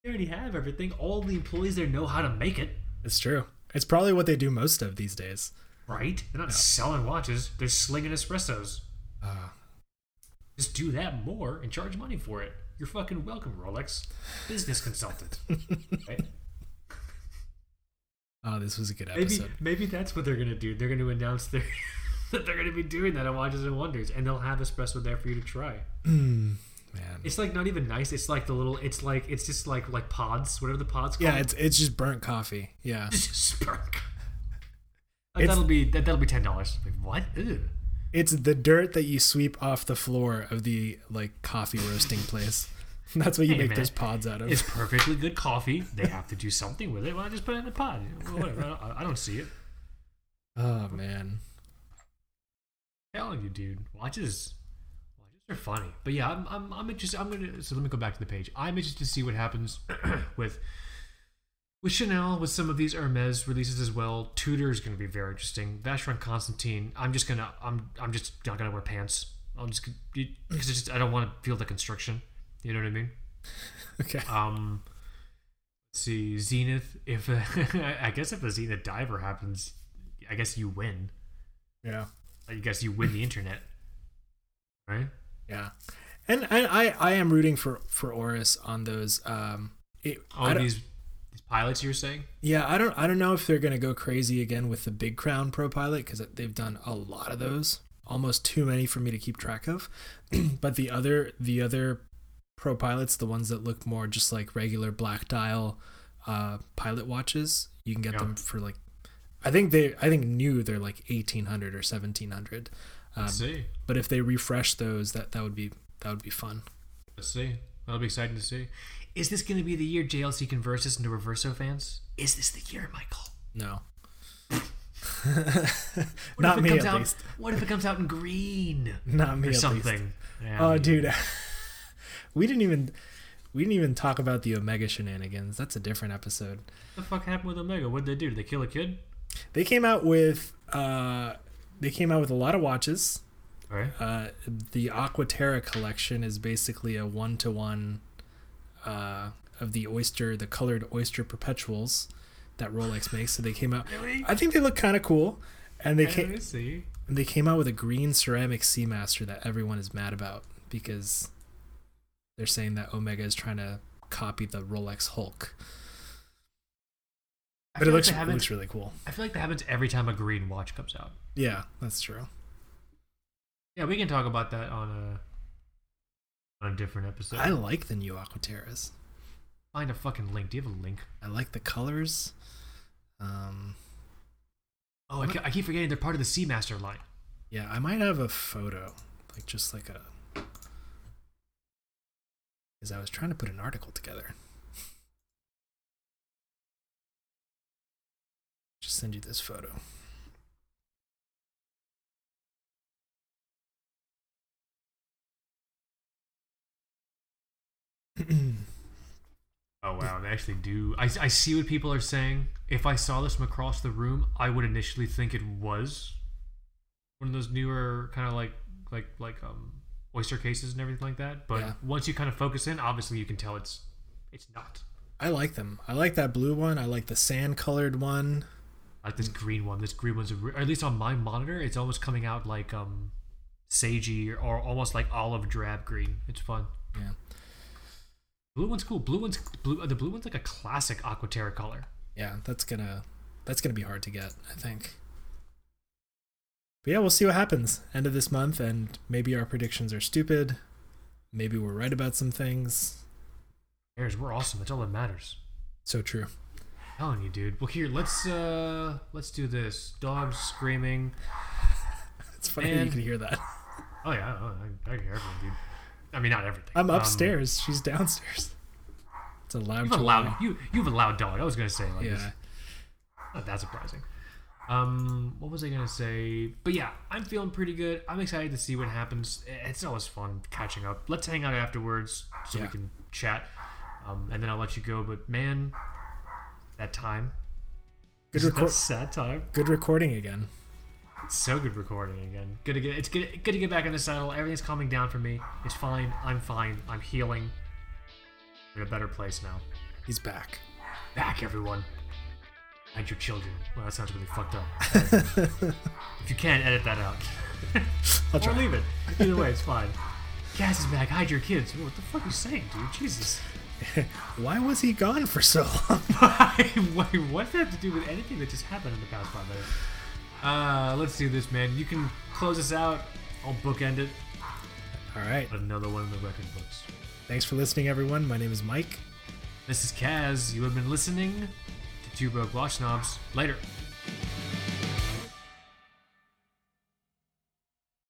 they already have everything. All the employees there know how to make it, It's true. It's probably what they do most of these days. right? They're not selling watches, they're slinging espressos. Uh, Just do that more and charge money for it. You're fucking welcome, Rolex. Business consultant. right? oh, this was a good Maybe episode. maybe that's what they're gonna do. They're gonna announce their that they're gonna be doing that on Watches and Wonders, and they'll have espresso there for you to try. Mm, man. It's like not even nice. It's like the little. It's like it's just like like pods, whatever the pods. Yeah, called. it's it's just burnt coffee. Yeah. It's just spark. Like that'll be that, that'll be ten dollars. Like what? Ew. It's the dirt that you sweep off the floor of the like coffee roasting place. That's what you Hey, make man. those pods out of. It's perfectly good coffee. They have to do something with it. Why not just put it in a pod? Whatever. I I don't see it. oh man. Telling you, dude. Watches, watches are funny. But yeah, I'm, I'm, I'm interested. I'm gonna. So let me go back to the page. I'm interested to see what happens with with Chanel, with some of these Hermes releases as well. Tudor is gonna be very interesting. Vacheron Constantine. I'm just gonna. I'm. I'm just not gonna wear pants. I'm just because just I don't want to feel the constriction. You know what I mean? Okay. Um. Let's see, Zenith. If I guess if a Zenith diver happens, I guess you win. Yeah. I guess you win the internet, right? Yeah. And and I I am rooting for for Oris on those. Um. It, these these pilots you were saying? Yeah, I don't I don't know if they're gonna go crazy again with the Big Crown Pro Pilot because they've done a lot of those, almost too many for me to keep track of. but the other the other Pro Pilots, the ones that look more just like regular black dial uh, pilot watches, you can get Yeah. them for like, I think they I think new they're like eighteen hundred or seventeen hundred. Um, see. but if they refresh those, that that would be that would be fun. Let's see. That'll be exciting to see. Is this going to be the year JLC converts us into Reverso fans? Is this the year, Michael? No. What Not if it me comes at out, least. What if it comes out in green Not me or at least. something? Yeah, Oh, dude, we didn't even we didn't even talk about the Omega shenanigans. That's a different episode. What the fuck happened with Omega? What did they do? Did they kill a kid? They came out with uh, they came out with a lot of watches. All right. Uh, the Aquaterra collection is basically a one to one uh of the oyster, the colored oyster perpetuals that Rolex makes. So they came out. Really? I think they look kind of cool, and they came see. they came out with a green ceramic Seamaster that everyone is mad about because they're saying that Omega is trying to copy the Rolex Hulk. But it feel like looks, it looks really cool. I feel like that happens every time a green watch comes out. Yeah, that's true. Yeah, we can talk about that on a on a different episode. I like the new Aquaterras. Find a fucking link. Do you have a link? I like the colors. Um, Oh, I, I keep forgetting they're part of the Seamaster line. yeah, I might have a photo, like just like a. Because I was trying to put an article together. Just send you this photo. Oh wow, they actually do. I, I see what people are saying. If I saw this from across the room, I would initially think it was one of those newer kind of like like like um oyster cases and everything like that. But Yeah. once you kind of focus in, obviously you can tell it's it's not. I like them. I like that blue one. I like the sand colored one. Like this green one. This green one's, re- or at least on my monitor, it's almost coming out like um sagey or, or almost like olive drab green. It's fun. Yeah. Blue one's cool. Blue one's blue. The blue one's like a classic Aqua Terra color. Yeah, that's gonna that's gonna be hard to get, I think. But yeah, we'll see what happens end of this month, and maybe our predictions are stupid. Maybe we're right about some things. Bears, we're awesome. That's all that matters. So true. Telling you, dude. Well, here, let's uh, let's do this. Dogs screaming. It's funny that you can hear that. Oh yeah, oh, I, I can hear everything, dude. I mean, not everything. I'm Um, upstairs. She's downstairs. It's a loud. you have a loud. You you have a loud dog. I was gonna say like, Yeah. not that surprising. Um, what was I gonna say? But yeah, I'm feeling pretty good. I'm excited to see what happens. It's always fun catching up. Let's hang out afterwards so we can chat. Um, and then I'll let you go. But man, that time. Good record. sad time. Good recording again. So good recording again. Good to get. It's good. Good to get back in the saddle. Everything's calming down for me. It's fine. I'm fine. I'm healing. I'm in a better place now. He's back. Back, everyone. And your children. Well, that sounds really fucked up. if you can, edit that out. I'll or try. leave it. Either way, it's fine. Kaz is back. Hide your kids. What the fuck are you saying, dude? Jesus. Why was he gone for so long? What does that have to do with anything that just happened in the past five minutes? Uh, let's do this, man. You can close us out. I'll bookend it. All right. Another one in the record books. Thanks for listening, everyone. My name is Mike. This is Kaz. You have been listening to Two Broke Watch Snobs. Later.